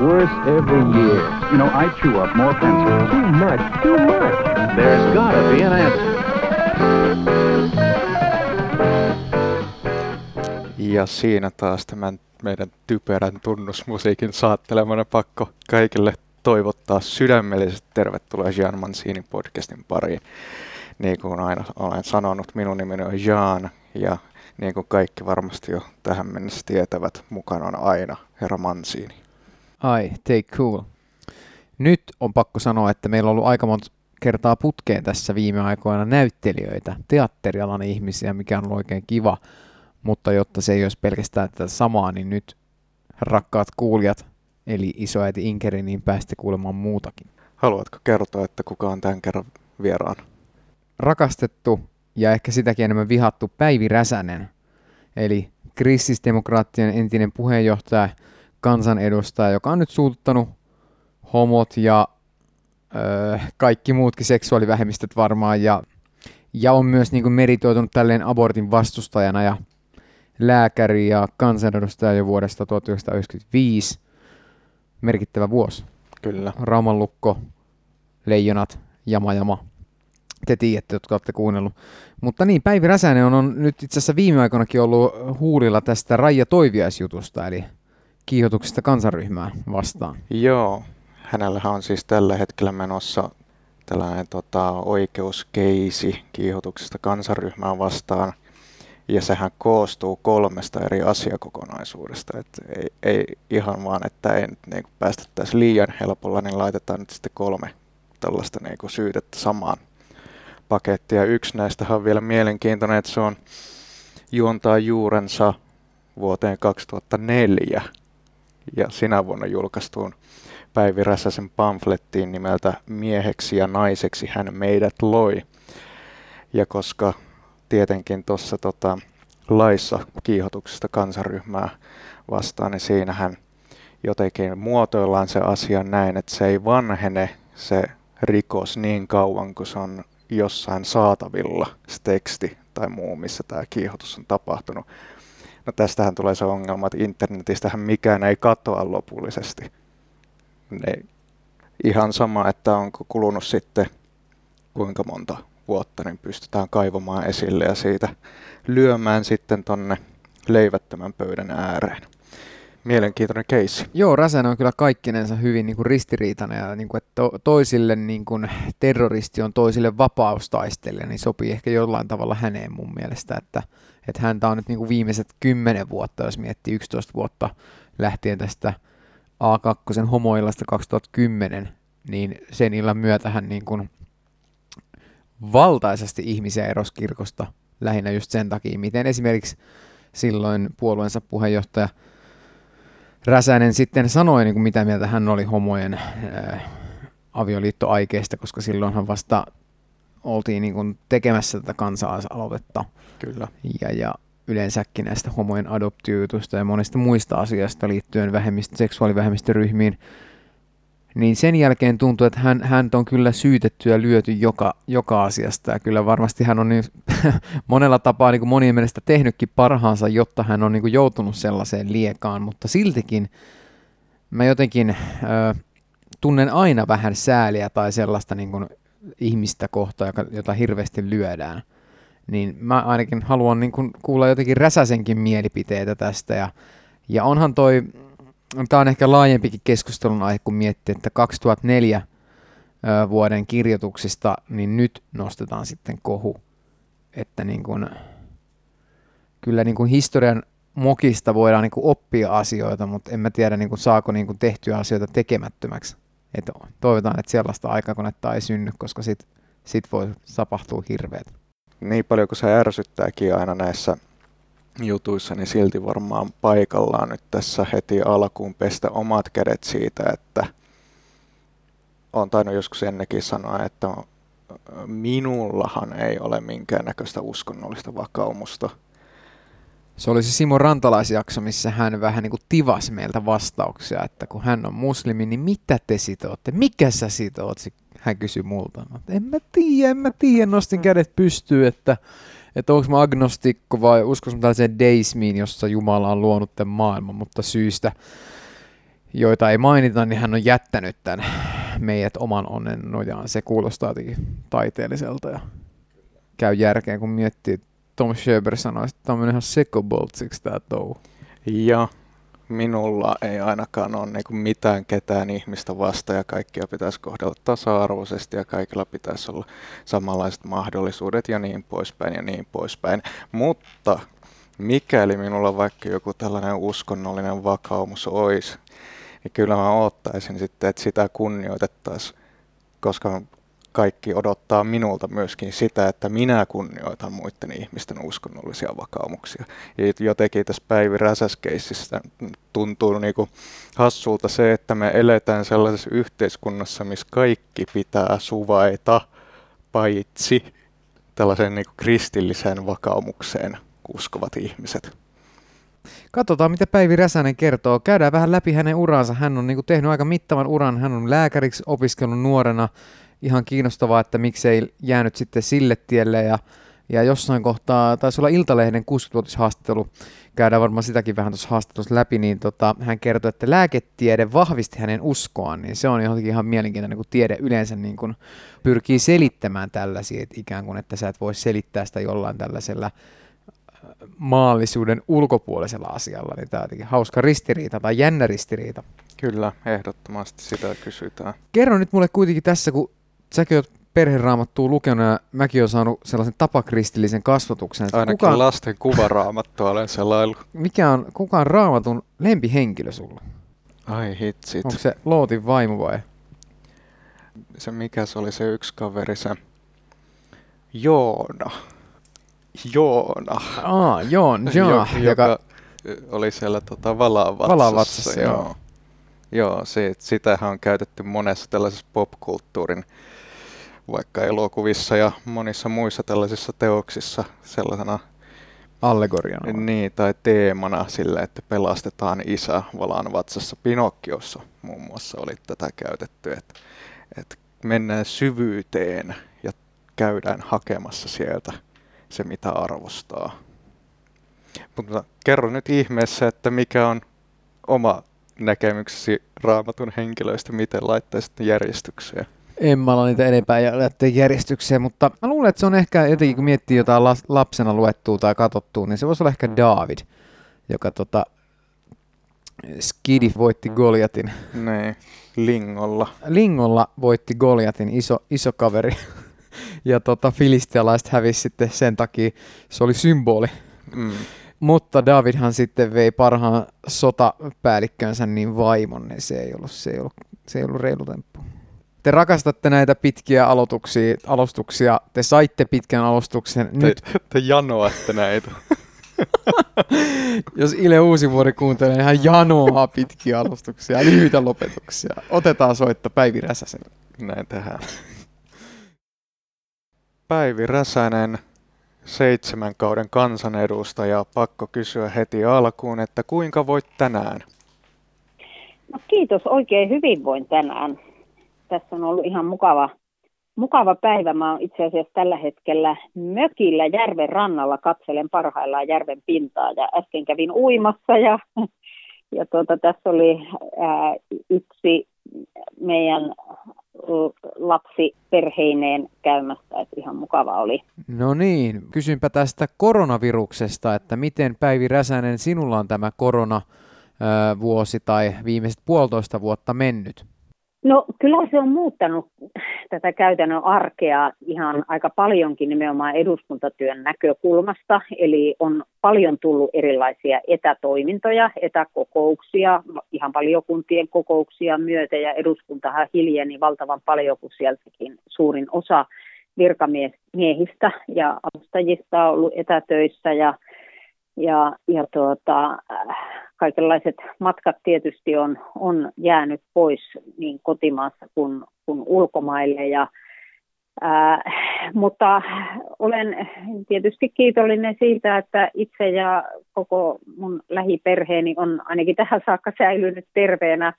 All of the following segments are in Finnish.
worse every year. You know, I chew up more pencils. Too much, too much. There's gotta be an answer. Ja siinä taas tämän meidän typerän tunnusmusiikin saattelemana pakko kaikille toivottaa sydämellisesti tervetuloa Jean Mancinin podcastin pariin. Niin kuin aina olen sanonut, minun nimeni on Jean ja niin kuin kaikki varmasti jo tähän mennessä tietävät, mukana on aina herra Mancini. Ai, take cool. Nyt on pakko sanoa, että meillä on ollut aika monta kertaa putkeen tässä viime aikoina näyttelijöitä, teatterialan ihmisiä, mikä on ollut oikein kiva. Mutta jotta se ei olisi pelkästään tätä samaa, niin nyt rakkaat kuulijat, eli isoäiti Inkeri, niin pääsitte kuulemaan muutakin. Haluatko kertoa, että kuka on tämän kerran vieraan? Rakastettu ja ehkä sitäkin enemmän vihattu Päivi Räsänen, eli kristillisdemokraattien entinen puheenjohtaja, kansanedustaja, joka on nyt suuttanut homot ja öö, kaikki muutkin seksuaalivähemmistöt varmaan, ja, ja on myös niin kuin meritoitunut tälleen abortin vastustajana ja lääkäri ja kansanedustaja jo vuodesta 1995. Merkittävä vuosi. Kyllä. Rauman lukko, leijonat, jama jama. Te tiedätte, jotka olette kuunnellut. Mutta niin, Päivi Räsänen on, on nyt itse asiassa viime aikoinakin ollut huulilla tästä Raija Toiviaisjutusta, eli kiihotuksesta kansanryhmää vastaan. Joo, hänellähän on siis tällä hetkellä menossa tällainen tota, oikeuskeisi kiihotuksesta kansanryhmää vastaan. Ja sehän koostuu kolmesta eri asiakokonaisuudesta. Et ei, ei ihan vaan, että ei nyt niin päästettäisi liian helpolla, niin laitetaan nyt sitten kolme tällaista niin syytettä samaan pakettiin. Ja yksi näistä on vielä mielenkiintoinen, että se on juontaa juurensa vuoteen 2004 ja sinä vuonna julkaistuun Päivi Räsäsen pamflettiin nimeltä Mieheksi ja naiseksi hän meidät loi. Ja koska tietenkin tuossa tota, laissa kiihotuksesta kansaryhmää vastaan, niin siinähän jotenkin muotoillaan se asia näin, että se ei vanhene se rikos niin kauan, kun se on jossain saatavilla, se teksti tai muu, missä tämä kiihotus on tapahtunut. No tästähän tulee se ongelma, että internetistähän mikään ei katoa lopullisesti. Ne, ihan sama, että onko kulunut sitten kuinka monta vuotta, niin pystytään kaivamaan esille ja siitä lyömään sitten tonne leivättömän pöydän ääreen. Mielenkiintoinen keissi. Joo, Räsänen on kyllä kaikkinensa hyvin niin kuin ristiriitainen ja niin kuin, että toisille niin kuin, terroristi on toisille vapaustaistelija, niin sopii ehkä jollain tavalla häneen mun mielestä, että, että häntä on nyt niin kuin viimeiset kymmenen vuotta, jos miettii 11 vuotta lähtien tästä A2 homoillasta 2010, niin sen illan myötä hän niin kuin valtaisesti ihmisiä erosi kirkosta lähinnä just sen takia, miten esimerkiksi silloin puolueensa puheenjohtaja Räsänen sitten sanoi, niin kuin mitä mieltä hän oli homojen ää, avioliittoaikeista, koska silloinhan vasta oltiin niin kuin tekemässä tätä kansalaisaloitetta. Kyllä. Ja, ja yleensäkin näistä homojen adoptioitusta ja monista muista asioista liittyen vähemmistö, seksuaalivähemmistöryhmiin niin sen jälkeen tuntuu, että hän, hän on kyllä syytetty ja lyöty joka, joka asiasta. Ja kyllä varmasti hän on niin, monella tapaa niin kuin monien mielestä tehnytkin parhaansa, jotta hän on niin kuin joutunut sellaiseen liekaan. Mutta siltikin mä jotenkin äh, tunnen aina vähän sääliä tai sellaista niin kuin ihmistä kohtaa, joka, jota hirveästi lyödään. Niin mä ainakin haluan niin kuin kuulla jotenkin Räsäsenkin mielipiteitä tästä. Ja, ja onhan toi tämä on ehkä laajempikin keskustelun aihe, kun miettii, että 2004 vuoden kirjoituksista, niin nyt nostetaan sitten kohu. Että niin kuin, kyllä niin kuin historian mokista voidaan niin kuin oppia asioita, mutta en mä tiedä niin kuin saako niin kuin tehtyä asioita tekemättömäksi. Et toivotaan, että sellaista aikakonetta ei synny, koska sit, sit voi tapahtua hirveät. Niin paljon kuin se ärsyttääkin aina näissä jutuissa, niin silti varmaan paikallaan nyt tässä heti alkuun pestä omat kädet siitä, että on tainnut joskus ennenkin sanoa, että minullahan ei ole minkäännäköistä uskonnollista vakaumusta. Se oli se Simo Rantalaisjakso, missä hän vähän niin kuin tivasi meiltä vastauksia, että kun hän on muslimi, niin mitä te sitootte? Mikä sä sitoot? Hän kysyi multa. En mä tiedä, en mä tiedä. Nostin kädet pystyy, että että onko mä agnostikko vai uskos mä tällaiseen deismiin, jossa Jumala on luonut tämän maailman, mutta syystä, joita ei mainita, niin hän on jättänyt tämän meidät oman onnen nojaan. Se kuulostaa jotenkin taiteelliselta ja käy järkeen, kun miettii, Tom Schöber sanoi, että tämä on ihan sekoboltsiksi tämä touhu. Ja minulla ei ainakaan ole niin mitään ketään ihmistä vasta ja kaikkia pitäisi kohdella tasa-arvoisesti ja kaikilla pitäisi olla samanlaiset mahdollisuudet ja niin poispäin ja niin poispäin. Mutta mikäli minulla vaikka joku tällainen uskonnollinen vakaumus olisi, niin kyllä mä ottaisin sitten, että sitä kunnioitettaisiin, koska kaikki odottaa minulta myöskin sitä, että minä kunnioitan muiden ihmisten uskonnollisia vakaumuksia. Ja jotenkin tässä Päivi Räsäskeississä tuntuu niin kuin hassulta se, että me eletään sellaisessa yhteiskunnassa, missä kaikki pitää suvaita, paitsi tällaiseen niin kuin kristilliseen vakaumukseen uskovat ihmiset. Katsotaan, mitä Päivi Räsänen kertoo. Käydään vähän läpi hänen uransa. Hän on niin kuin, tehnyt aika mittavan uran. Hän on lääkäriksi opiskellut nuorena ihan kiinnostavaa, että miksei jäänyt sitten sille tielle ja, ja jossain kohtaa, taisi olla Iltalehden 60-vuotishaastattelu, käydään varmaan sitäkin vähän tuossa haastattelussa läpi, niin tota, hän kertoi, että lääketiede vahvisti hänen uskoaan, niin se on jotenkin ihan mielenkiintoinen, kun tiede yleensä niin kuin pyrkii selittämään tällaisia, että ikään kuin, että sä et voi selittää sitä jollain tällaisella äh, maallisuuden ulkopuolisella asialla, niin tämä on jotenkin hauska ristiriita tai jännä ristiriita. Kyllä, ehdottomasti sitä kysytään. Kerro nyt mulle kuitenkin tässä, kun säkin oot perheraamattua lukenut ja mäkin olen saanut sellaisen tapakristillisen kasvatuksen. Ainakin kuka, lasten kuvaraamattua olen sellaillut. Mikä on, kuka on raamatun lempihenkilö sulla? Ai hitsit. Onko se Lootin vaimo vai? Se mikä se oli se yksi kaveri, se Joona. Joona. Ah, Joon, Joona, joka, joka, oli siellä tota, valavatsassa. Valavatsassa, joo. joo. Joo, se, sitähän on käytetty monessa tällaisessa popkulttuurin, vaikka elokuvissa ja monissa muissa tällaisissa teoksissa sellaisena allegoriana. Niin, tai teemana sillä, että pelastetaan isä valaan vatsassa. Pinokkiossa muun muassa oli tätä käytetty, että, että mennään syvyyteen ja käydään hakemassa sieltä se, mitä arvostaa. Mutta kerro nyt ihmeessä, että mikä on oma näkemyksesi raamatun henkilöistä, miten laittaisit ne järjestykseen? En mä ala niitä enempää lähteä järjestykseen, mutta mä luulen, että se on ehkä jotenkin, kun miettii jotain lapsena luettua tai katsottua, niin se voisi olla ehkä David, joka tota, Skidi voitti Goliatin. Niin, Lingolla. Lingolla voitti Goliatin, iso, iso kaveri. ja tota, filistialaiset hävisi sitten sen takia, se oli symboli. Mm. Mutta Davidhan sitten vei parhaan sotapäällikkönsä niin vaimon, niin se ei ollut, se ei ollut, se ei ollut reilu temppu. Te rakastatte näitä pitkiä aloituksia, alustuksia, te saitte pitkän alustuksen. Te, Nyt... te janoatte näitä. Jos Ile Uusi vuori kuuntelee, niin hän janoaa pitkiä alustuksia, lyhyitä lopetuksia. Otetaan soitto Päivi Räsäsen. Näin tehdään. Päivi Räsänen, seitsemän kauden kansanedustaja. Pakko kysyä heti alkuun, että kuinka voit tänään? No kiitos, oikein hyvin voin tänään. Tässä on ollut ihan mukava, mukava päivä. Mä oon itse asiassa tällä hetkellä mökillä järven rannalla, katselen parhaillaan järven pintaa ja äsken kävin uimassa ja, ja tuota, tässä oli ää, yksi meidän lapsi perheineen käymästä, että ihan mukava oli. No niin, kysynpä tästä koronaviruksesta, että miten Päivi Räsänen sinulla on tämä korona vuosi tai viimeiset puolitoista vuotta mennyt? No kyllä se on muuttanut tätä käytännön arkea ihan aika paljonkin nimenomaan eduskuntatyön näkökulmasta. Eli on paljon tullut erilaisia etätoimintoja, etäkokouksia, ihan valiokuntien kokouksia myötä ja eduskuntahan hiljeni valtavan paljon, kun sieltäkin suurin osa virkamiehistä ja avustajista on ollut etätöissä ja ja, ja tuota, kaikenlaiset matkat tietysti on, on jäänyt pois niin kotimaassa kuin, kuin ulkomaille. Ja, ää, mutta olen tietysti kiitollinen siitä, että itse ja koko mun lähiperheeni on ainakin tähän saakka säilynyt terveenä.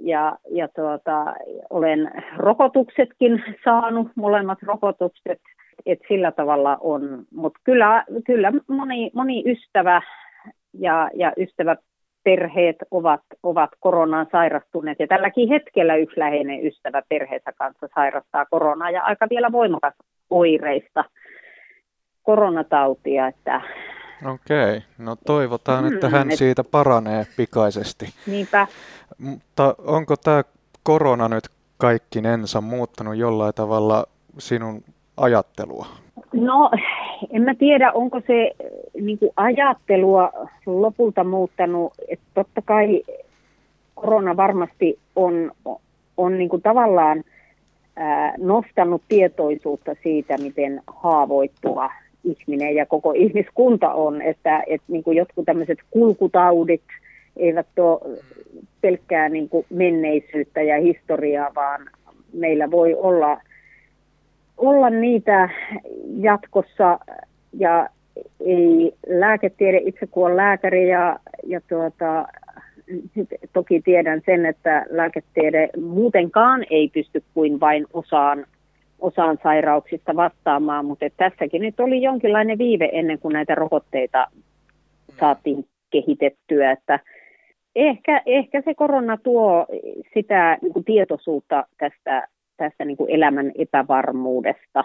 Ja, ja tuota, olen rokotuksetkin saanut, molemmat rokotukset et sillä tavalla on. Mutta kyllä, kyllä moni, moni ystävä ja, ja ystävä perheet ovat, ovat koronaan sairastuneet. Ja tälläkin hetkellä yksi läheinen ystävä perheensä kanssa sairastaa koronaa ja aika vielä voimakas oireista koronatautia. Että Okei, no toivotaan, että hän Mm, siitä paranee pikaisesti. niinpä Mutta onko tämä korona nyt kaikkinensa muuttanut jollain tavalla sinun ajattelua? No, en mä tiedä, onko se niin kuin ajattelua lopulta muuttanut. Että totta kai korona varmasti on, on niin kuin tavallaan ää, nostanut tietoisuutta siitä, miten haavoittuva ihminen ja koko ihmiskunta on. Että, että niin kuin jotkut tämmöiset kulkutaudit eivät ole pelkkää niin kuin menneisyyttä ja historiaa, vaan meillä voi olla olla niitä jatkossa ja ei lääketiede itse kun on lääkäri ja, ja tuota, toki tiedän sen, että lääketiede muutenkaan ei pysty kuin vain osaan, osaan sairauksista vastaamaan, mutta tässäkin nyt oli jonkinlainen viive ennen kuin näitä rokotteita saatiin kehitettyä, että ehkä, ehkä se korona tuo sitä niin tietoisuutta tästä tästä niin kuin elämän epävarmuudesta.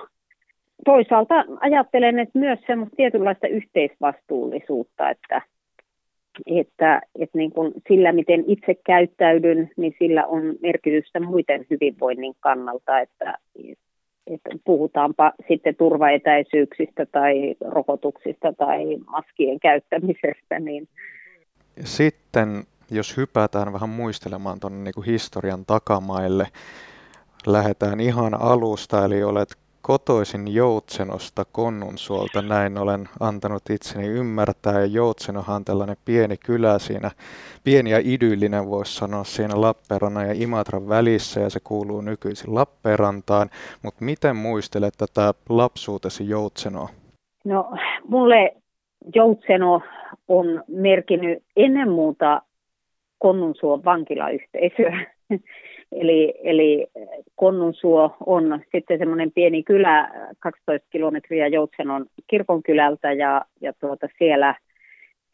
Toisaalta ajattelen, että myös semmoista tietynlaista yhteisvastuullisuutta, että, että, että niin kuin sillä, miten itse käyttäydyn, niin sillä on merkitystä muiden hyvinvoinnin kannalta, että, että puhutaanpa sitten turvaetäisyyksistä tai rokotuksista tai maskien käyttämisestä, niin Sitten, jos hypätään vähän muistelemaan tuonne niin historian takamaille, lähdetään ihan alusta, eli olet kotoisin Joutsenosta Konnunsuolta, näin olen antanut itseni ymmärtää, ja Joutsenohan on tällainen pieni kylä siinä, pieni ja idyllinen voisi sanoa siinä Lappeenrannan ja Imatran välissä, ja se kuuluu nykyisin Lappeenrantaan, mutta miten muistelet tätä lapsuutesi Joutsenoa? No, mulle Joutseno on merkinnyt ennen muuta Konnunsuon vankilayhteisöä. Eli, eli Konnunsuo on sitten semmoinen pieni kylä, 12 kilometriä Joutsenon kirkonkylältä ja, ja tuota siellä,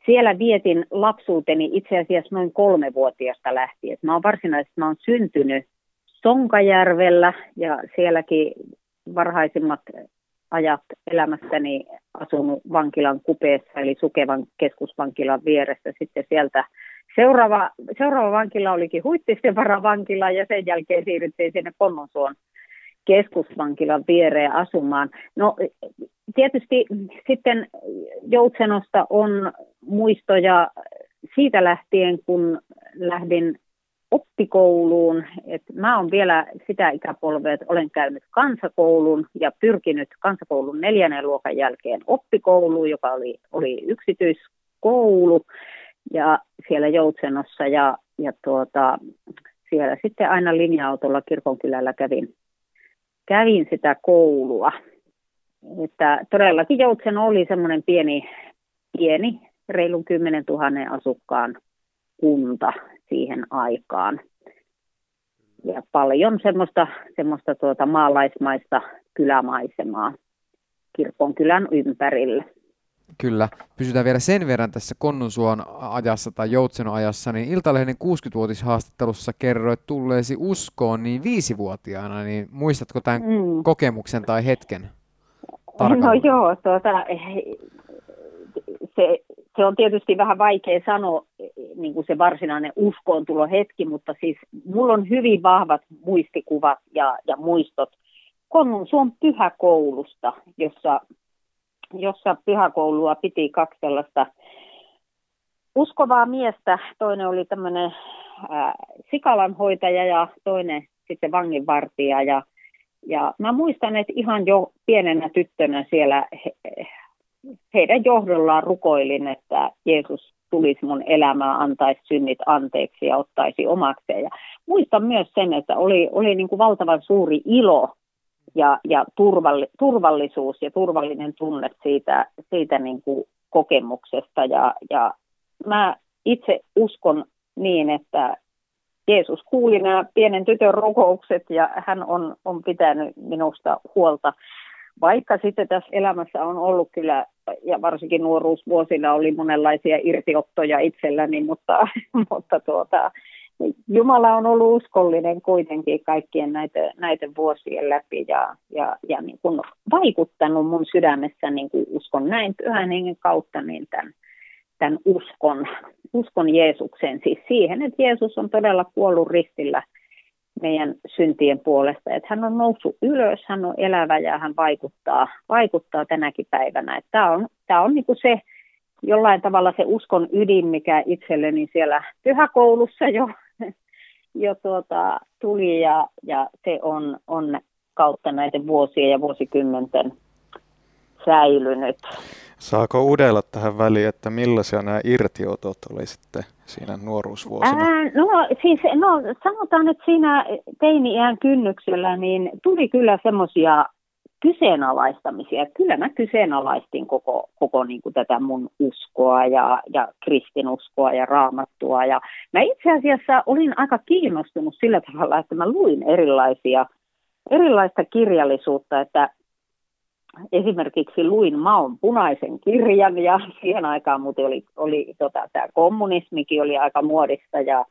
siellä vietin lapsuuteni itse asiassa noin kolmevuotiaasta lähtien. Mä oon varsinaisesti mä oon syntynyt Sonkajärvellä ja sielläkin varhaisimmat ajat elämässäni asunut vankilan kupeessa, eli Sukevan keskusvankilan vieressä. Sitten sieltä seuraava, seuraava vankila olikin Huittisten varavankila ja sen jälkeen siirryttiin sinne Konnonsuon keskusvankilan viereen asumaan. No tietysti sitten Joutsenosta on muistoja siitä lähtien, kun lähdin oppikouluun. Et mä oon vielä sitä ikäpolvea, että olen käynyt kansakoulun ja pyrkinyt kansakoulun neljännen luokan jälkeen oppikouluun, joka oli, oli yksityiskoulu ja siellä Joutsenossa ja, ja tuota, siellä sitten aina linja-autolla kirkonkylällä kävin, kävin sitä koulua. Että todellakin Joutsen oli semmoinen pieni, pieni, reilun 10 000 asukkaan kunta siihen aikaan. Ja paljon semmoista, semmoista tuota maalaismaista kylämaisemaa kirkonkylän ympärillä. Kyllä. Pysytään vielä sen verran tässä Konnunsuon ajassa tai Joutsenon ajassa, niin Iltalehden 60-vuotishaastattelussa kerroit tulleesi uskoon niin viisivuotiaana, niin muistatko tämän Mm. kokemuksen tai hetken? No tarkalleen? joo, tuota, se, se on tietysti vähän vaikea sanoa niin kuin se varsinainen uskoontulohetki, mutta siis mulla on hyvin vahvat muistikuvat ja, ja muistot Konnunsuon pyhäkoulusta, jossa, jossa pyhäkoulua piti kaksi sellaista uskovaa miestä. Toinen oli tämmöinen äh, sikalanhoitaja ja toinen sitten vanginvartija. Ja, ja mä muistan, että ihan jo pienenä tyttönä siellä he, heidän johdollaan rukoilin, että Jeesus tulisi mun elämään, antaisi synnit anteeksi ja ottaisi omakseen. Ja muistan myös sen, että oli, oli niin kuin valtavan suuri ilo ja, ja turvalli, turvallisuus ja turvallinen tunne siitä, siitä niin kuin kokemuksesta. Ja, ja mä itse uskon niin, että Jeesus kuuli nämä pienen tytön rukoukset ja hän on, on pitänyt minusta huolta. Vaikka sitten tässä elämässä on ollut kyllä ja varsinkin nuoruusvuosina oli monenlaisia irtiottoja itselläni, mutta, mutta tuota, Jumala on ollut uskollinen kuitenkin kaikkien näitä, näiden vuosien läpi ja, ja, ja niin kuin vaikuttanut mun sydämessä, niin kuin uskon näin pyhän hengen kautta, niin tämän, tämän uskon, uskon Jeesukseen, siis siihen, että Jeesus on todella kuollut ristillä meidän syntien puolesta, että hän on noussut ylös, hän on elävä ja hän vaikuttaa, vaikuttaa tänäkin päivänä. Että tämä on, tämä on niin kuin se jollain tavalla se uskon ydin, mikä itselleni siellä pyhäkoulussa jo jo tuota, tuli ja, ja se on, on kautta näiden vuosien ja vuosikymmenten säilynyt. Saako udella tähän väliin, että millaisia nämä irtiotot oli sitten siinä nuoruusvuosina? Ää, no siis no, sanotaan, että siinä teini-iän kynnyksellä niin tuli kyllä semmoisia kyseenalaistamisia. Kyllä mä kyseenalaistin koko, koko niin kuin tätä mun uskoa ja, ja kristinuskoa ja raamattua. Ja mä itse asiassa olin aika kiinnostunut sillä tavalla, että mä luin erilaisia, erilaista kirjallisuutta, että esimerkiksi luin Maon punaisen kirjan ja siihen aikaan muuten oli, oli tota, tämä kommunismikin oli aika muodista ja,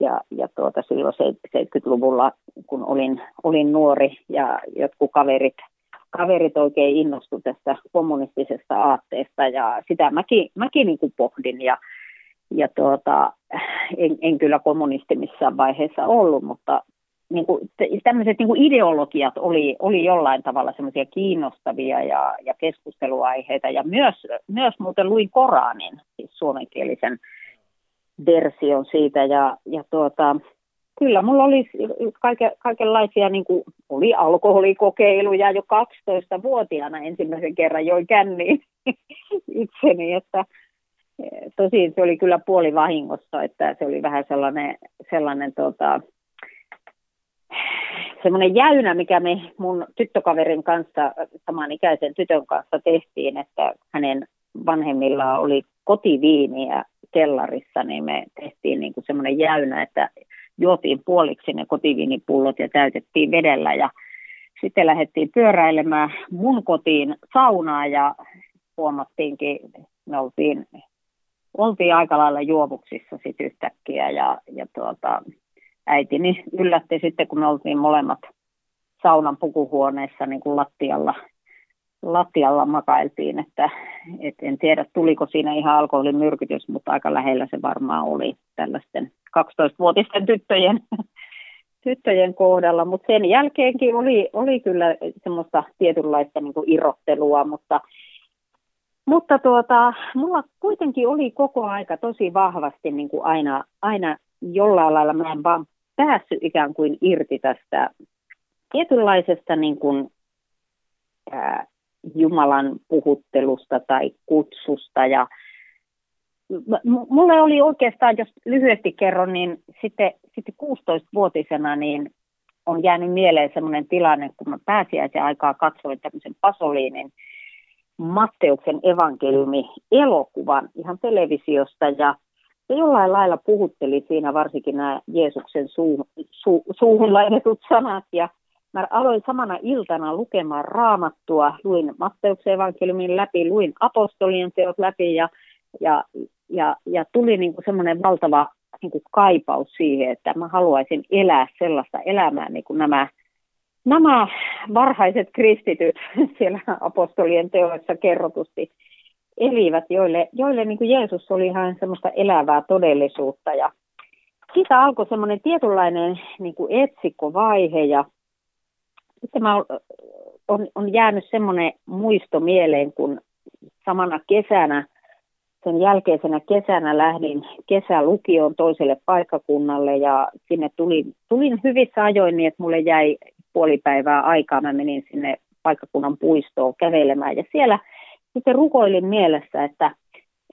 ja, ja tuota, silloin 70-luvulla, kun olin, olin nuori ja jotkut kaverit kaverit oikein innostu tästä kommunistisesta aatteesta ja sitä mäkin, mäkin niin kuin pohdin ja, ja tuota, en, en kyllä kommunisti missään vaiheessa ollut, mutta niin kuin, tämmöiset niin kuin ideologiat oli, oli jollain tavalla semmoisia kiinnostavia ja, ja keskusteluaiheita ja myös, myös muuten luin Koranin, siis suomenkielisen version siitä ja, ja tuota, kyllä mulla oli kaike, kaikenlaisia, niin kuin, oli alkoholikokeiluja jo 12-vuotiaana ensimmäisen kerran join känniin itseni, että e, tosin se oli kyllä puoli vahingossa, että se oli vähän sellainen, sellainen tota, semmoinen jäynä, mikä me mun tyttökaverin kanssa, samanikäisen tytön kanssa tehtiin, että hänen vanhemmillaan oli kotiviiniä kellarissa, niin me tehtiin niin kuin semmoinen jäynä, että juotiin puoliksi ne kotiviinipullot ja täytettiin vedellä ja sitten lähdettiin pyöräilemään mun kotiin saunaan ja huomattiinkin, me oltiin, oltiin aika lailla juovuksissa sitten yhtäkkiä ja, ja tuota, äitini yllätti sitten, kun me oltiin molemmat saunan pukuhuoneessa niin kuin lattialla, lattialla makailtiin, että et en tiedä tuliko siinä ihan alkoholimyrkytys, mutta aika lähellä se varmaan oli tällaisten 12-vuotisten tyttöjen, tyttöjen kohdalla, mutta sen jälkeenkin oli, oli kyllä semmoista tietynlaista niin irrottelua, mutta, mutta tuota, mulla kuitenkin oli koko aika tosi vahvasti niin kuin aina, aina jollain lailla, mä en vaan päässyt ikään kuin irti tästä tietynlaisesta niin kuin, ää, Jumalan puhuttelusta tai kutsusta. Ja mulle oli oikeastaan, jos lyhyesti kerron, niin sitten, sitten 16-vuotisena niin on jäänyt mieleen sellainen tilanne, kun mä pääsiäisen aikaa katsoin tämmöisen Pasoliinin Matteuksen evankeliumi elokuvan ihan televisiosta. Ja se jollain lailla puhutteli siinä varsinkin nämä Jeesuksen suu, su, suuhun lainetut sanat. Ja mä aloin samana iltana lukemaan raamattua, luin Matteuksen evankeliumin läpi, luin apostolien teot läpi ja, ja ja, ja tuli niin kuin semmoinen valtava niin kuin kaipaus siihen, että mä haluaisin elää sellaista elämää, niin kuin nämä, nämä varhaiset kristityt siellä apostolien teoissa kerrotusti elivät, joille, joille niin kuin Jeesus oli ihan semmoista elävää todellisuutta. Ja siitä alkoi semmoinen tietynlainen niin kuin etsikkovaihe ja sitten mä on, on jäänyt semmoinen muisto mieleen, kun samana kesänä sen jälkeisenä kesänä lähdin kesälukioon toiselle paikkakunnalle ja sinne tulin, tulin hyvissä ajoin niin, että mulle jäi puoli päivää aikaa. Mä menin sinne paikkakunnan puistoon kävelemään ja siellä sitten rukoilin mielessä, että,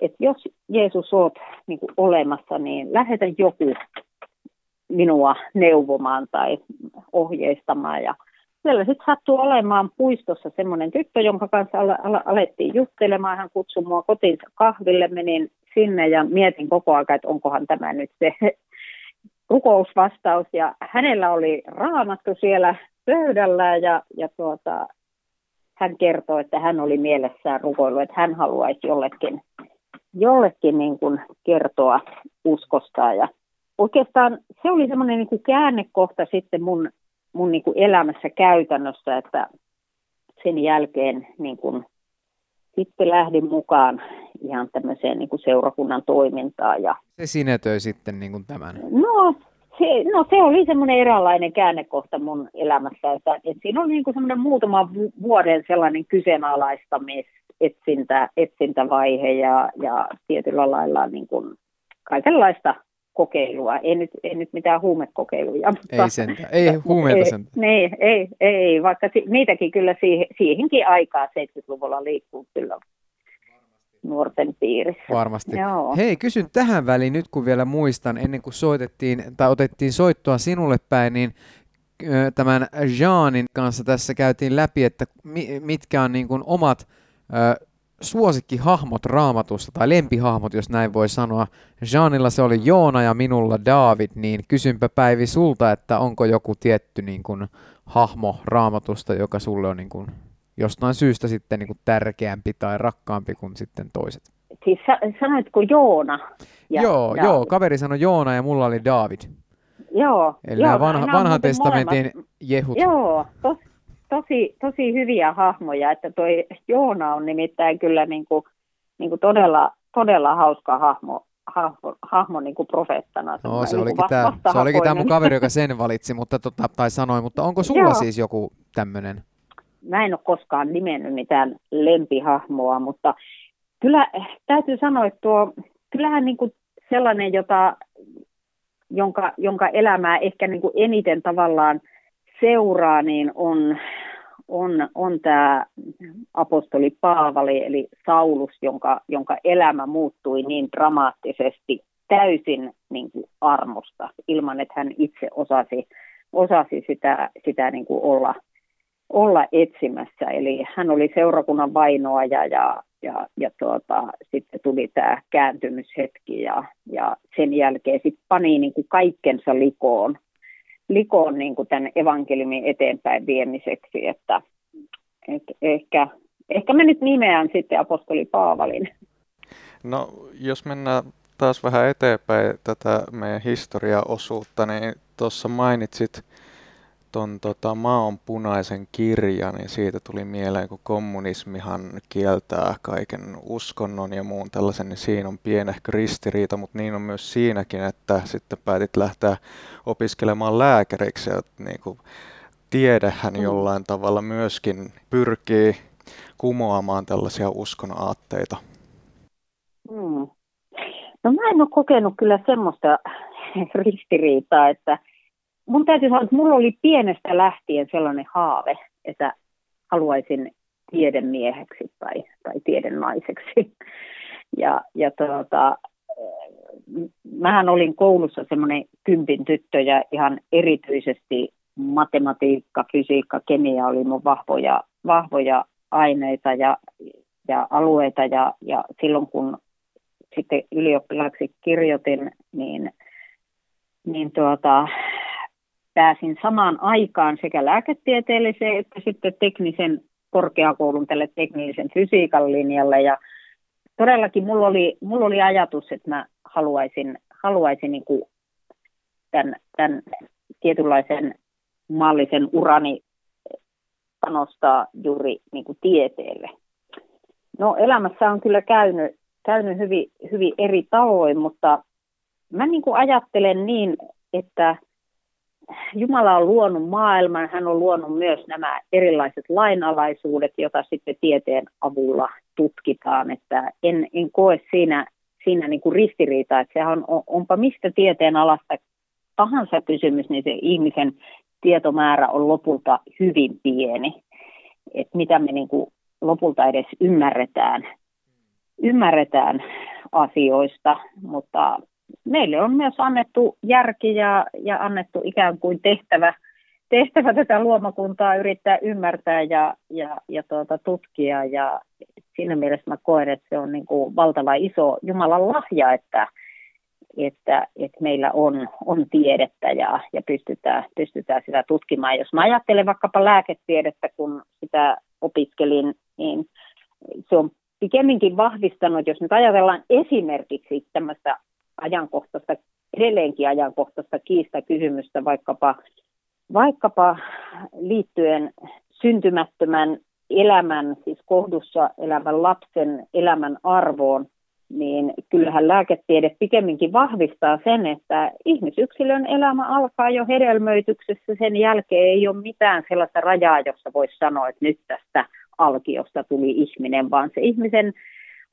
että jos Jeesus oot niin kuin olemassa, niin lähetä joku minua neuvomaan tai ohjeistamaan. Ja siellä sitten sattui olemaan puistossa semmoinen tyttö, jonka kanssa al- al- alettiin juttelemaan. Hän kutsui mua kotiinsa kahville, menin sinne ja mietin koko ajan, että onkohan tämä nyt se rukousvastaus. Ja hänellä oli raamattu siellä pöydällä ja, ja tuota, hän kertoi, että hän oli mielessään rukoillut, että hän haluaisi jollekin, jollekin niin kuin kertoa uskosta. Ja oikeastaan se oli semmoinen niin käännekohta sitten mun, mun niin kuin elämässä käytännössä, että sen jälkeen niin kuin sitten lähdin mukaan ihan tämmöiseen niin kuin seurakunnan toimintaan. Ja... Se sinetöi sitten niin kuin tämän? No se, no se oli semmoinen eräänlainen käännekohta mun elämässä, että, että siinä oli niin kuin semmoinen muutama vuoden sellainen kyseenalaistamis, etsintä, etsintävaihe ja, ja tietyllä lailla niin kuin kaikenlaista kokeilua. Ei nyt, ei nyt mitään huumekokeiluja. Mutta, ei sentään, ei huumeita sentään. Ei, ei, ei, vaikka si, niitäkin kyllä siihen, siihenkin aikaa 70-luvulla liikkuu kyllä nuorten piirissä. Varmasti. Joo. Hei, kysyn tähän väliin nyt, kun vielä muistan, ennen kuin soitettiin tai otettiin soittoa sinulle päin, niin tämän Jeanin kanssa tässä käytiin läpi, että mitkä on niin kuin omat suosikkihahmot raamatusta, tai lempihahmot, jos näin voi sanoa. Jeanilla se oli Joona ja minulla David, niin kysynpä Päivi sulta, että onko joku tietty niin kuin, hahmo raamatusta, joka sulle on niin kuin, jostain syystä sitten niin kuin, tärkeämpi tai rakkaampi kuin sitten toiset? Siis sanoitko Joona? Ja joo, David. joo, kaveri sanoi Joona ja mulla oli David. Joo. Eli joo, vanha, vanhan testamentin molemmat. jehut. Joo, tos, tosi, tosi hyviä hahmoja, että toi Joona on nimittäin kyllä niin kuin, niin kuin todella, todella hauska hahmo, hahmo, hahmo niin kuin profeettana. No, se, niin olikin tämä, se olikin tämä mun kaveri, joka sen valitsi, mutta, tota, tai sanoi, mutta onko sulla Joo. siis joku tämmöinen? Mä en ole koskaan nimennyt mitään lempihahmoa, mutta kyllä täytyy sanoa, että tuo, kyllähän niin kuin sellainen, jota, jonka, jonka elämää ehkä niin kuin eniten tavallaan – seuraa, niin on, on, on tämä apostoli Paavali, eli Saulus, jonka, jonka elämä muuttui niin dramaattisesti täysin niin kuin armosta, ilman että hän itse osasi, osasi sitä, sitä niin kuin olla, olla etsimässä. Eli hän oli seurakunnan vainoaja ja, ja, ja tuota, sitten tuli tämä kääntymyshetki ja, ja sen jälkeen sitten pani niin kuin kaikkensa likoon likoon niin kuin tämän evankeliumin eteenpäin viemiseksi, että, että ehkä, ehkä mä nyt nimeän sitten apostoli Paavalin. No, jos mennään taas vähän eteenpäin tätä meidän historiaosuutta, niin tuossa mainitsit ton tota, maon punaisen kirjan, niin siitä tuli mieleen, kun kommunismihan kieltää kaiken uskonnon ja muun tällaisen, niin siinä on pienehkö ristiriita, mutta niin on myös siinäkin, että sitten päätit lähteä opiskelemaan lääkäriksi ja niin kuin, tiedehän mm. jollain tavalla myöskin pyrkii kumoamaan tällaisia uskon aatteita. Mm. No mä en ole kokenut kyllä semmoista ristiriitaa, että mun täytyy sanoa, että mulla oli pienestä lähtien sellainen haave, että haluaisin tiedemieheksi tai, tai tiedennaiseksi. Ja, ja tuota, mähän olin koulussa semmoinen kympin tyttö ja ihan erityisesti matematiikka, fysiikka, kemia oli mun vahvoja, vahvoja aineita ja, ja alueita ja, ja silloin kun sitten ylioppilaaksi kirjoitin, niin, niin tuota, pääsin samaan aikaan sekä lääketieteelliseen että sitten teknisen korkeakoulun tälle teknillisen fysiikan linjalle ja todellakin mulla oli, mulla oli ajatus, että mä haluaisin, haluaisin niin kuin tämän, tämän tietynlaisen mallisen urani panostaa juuri niin kuin tieteelle. No elämässä on kyllä käynyt, käynyt hyvin, hyvin eri tavoin, mutta mä niin kuin ajattelen niin, että Jumala on luonut maailman, hän on luonut myös nämä erilaiset lainalaisuudet, joita sitten tieteen avulla tutkitaan. Että en, en koe siinä, siinä niin kuin ristiriitaa, että sehän on, onpa mistä tieteen alasta tahansa kysymys, niin se ihmisen tietomäärä on lopulta hyvin pieni. Että mitä me niin kuin lopulta edes ymmärretään, ymmärretään asioista, mutta meille on myös annettu järki ja, ja annettu ikään kuin tehtävä, tehtävä tätä luomakuntaa yrittää ymmärtää ja, ja, ja tuota, tutkia. Ja siinä mielessä mä koen, että se on niin kuin valtava iso Jumalan lahja, että, että, että meillä on, on tiedettä ja, ja pystytään, pystytään sitä tutkimaan. Jos mä ajattelen vaikkapa lääketiedettä, kun sitä opiskelin, niin se on pikemminkin vahvistanut, jos nyt ajatellaan esimerkiksi tämmöistä ajankohtaista, edelleenkin ajankohtaista kiistakysymystä vaikkapa, vaikkapa liittyen syntymättömän elämän, siis kohdussa elävän lapsen elämän arvoon, niin kyllähän lääketiede pikemminkin vahvistaa sen, että ihmisyksilön elämä alkaa jo hedelmöityksessä. Sen jälkeen ei ole mitään sellaista rajaa, jossa voisi sanoa, että nyt tästä alkiosta tuli ihminen, vaan se ihmisen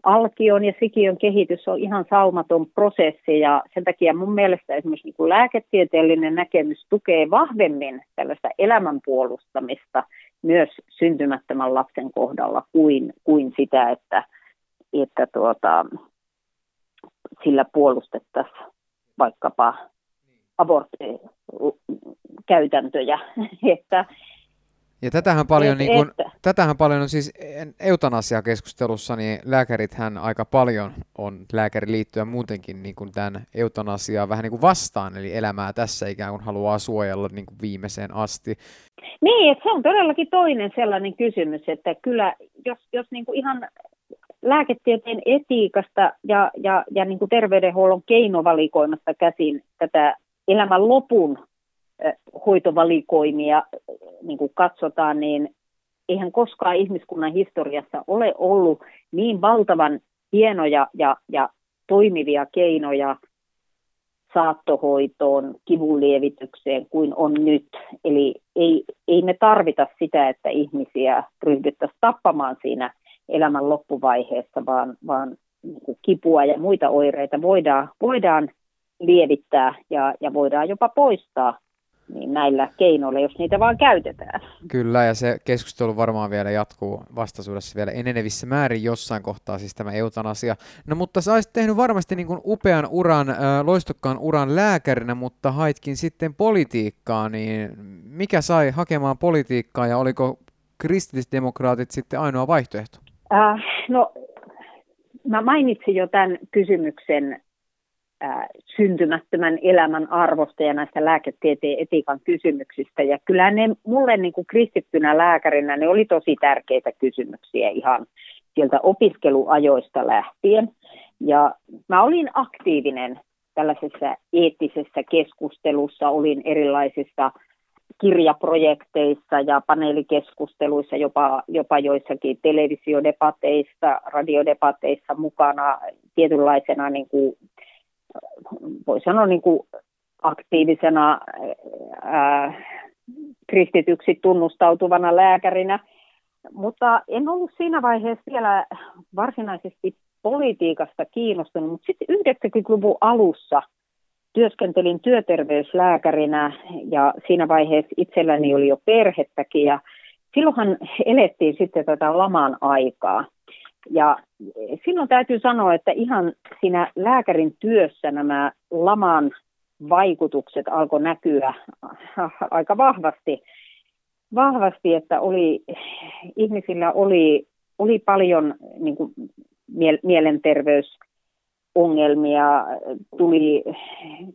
alkion ja sikiön kehitys on ihan saumaton prosessi ja sen takia mun mielestä esimerkiksi niin kuin lääketieteellinen näkemys tukee vahvemmin tällaista elämän puolustamista myös syntymättömän lapsen kohdalla kuin, kuin sitä, että, että tuota, sillä puolustettaisiin vaikkapa aborttikäytäntöjä. että, ja tätähän paljon, et, niin kun, tätähän paljon on siis eutanasiakeskustelussa, niin lääkärithän aika paljon on lääkäriliittoja muutenkin niin kuin tämän eutanasiaa vähän niin kuin vastaan, eli elämää tässä ikään kuin haluaa suojella niin kuin viimeiseen asti. Niin, että se on todellakin toinen sellainen kysymys, että kyllä jos, jos niin kuin ihan lääketieteen etiikasta ja, ja, ja niin kuin terveydenhuollon keinovalikoimasta käsin tätä elämän lopun hoitovalikoimia niin kuin katsotaan, niin eihän koskaan ihmiskunnan historiassa ole ollut niin valtavan hienoja ja, ja toimivia keinoja saattohoitoon, kivunlievitykseen kuin on nyt. Eli ei, ei me tarvita sitä, että ihmisiä ryhdyttäisiin tappamaan siinä elämän loppuvaiheessa, vaan, vaan niin kipua ja muita oireita voidaan, voidaan lievittää ja, ja voidaan jopa poistaa niin näillä keinoilla, jos niitä vaan käytetään. Kyllä, ja se keskustelu varmaan vielä jatkuu vastaisuudessa vielä enenevissä määrin jossain kohtaa, siis tämä eutanasia. No mutta sä olisit tehnyt varmasti niin kuin upean uran, äh, loistokkaan uran lääkärinä, mutta haitkin sitten politiikkaa, niin mikä sai hakemaan politiikkaa ja oliko kristillisdemokraatit sitten ainoa vaihtoehto? Äh, no, mä mainitsin jo tämän kysymyksen äh, syntymättömän elämän arvosta ja näistä lääketieteen etiikan kysymyksistä. Ja kyllä ne mulle niin kuin kristittynä lääkärinä ne oli tosi tärkeitä kysymyksiä ihan sieltä opiskeluajoista lähtien. Ja mä olin aktiivinen tällaisessa eettisessä keskustelussa, olin erilaisissa kirjaprojekteissa ja paneelikeskusteluissa, jopa, jopa joissakin televisiodepateissa, radiodepateissa mukana tietynlaisena niin kuin voi sanoa niin kuin aktiivisena ää, kristityksi tunnustautuvana lääkärinä, mutta en ollut siinä vaiheessa vielä varsinaisesti politiikasta kiinnostunut, mutta sitten 90-luvun alussa työskentelin työterveyslääkärinä ja siinä vaiheessa itselläni oli jo perhettäkin ja silloinhan elettiin sitten tätä laman aikaa. Ja silloin täytyy sanoa, että ihan siinä lääkärin työssä nämä laman vaikutukset alkoi näkyä aika vahvasti, vahvasti että oli, ihmisillä oli, oli paljon niin kuin, mielenterveys ongelmia, tuli,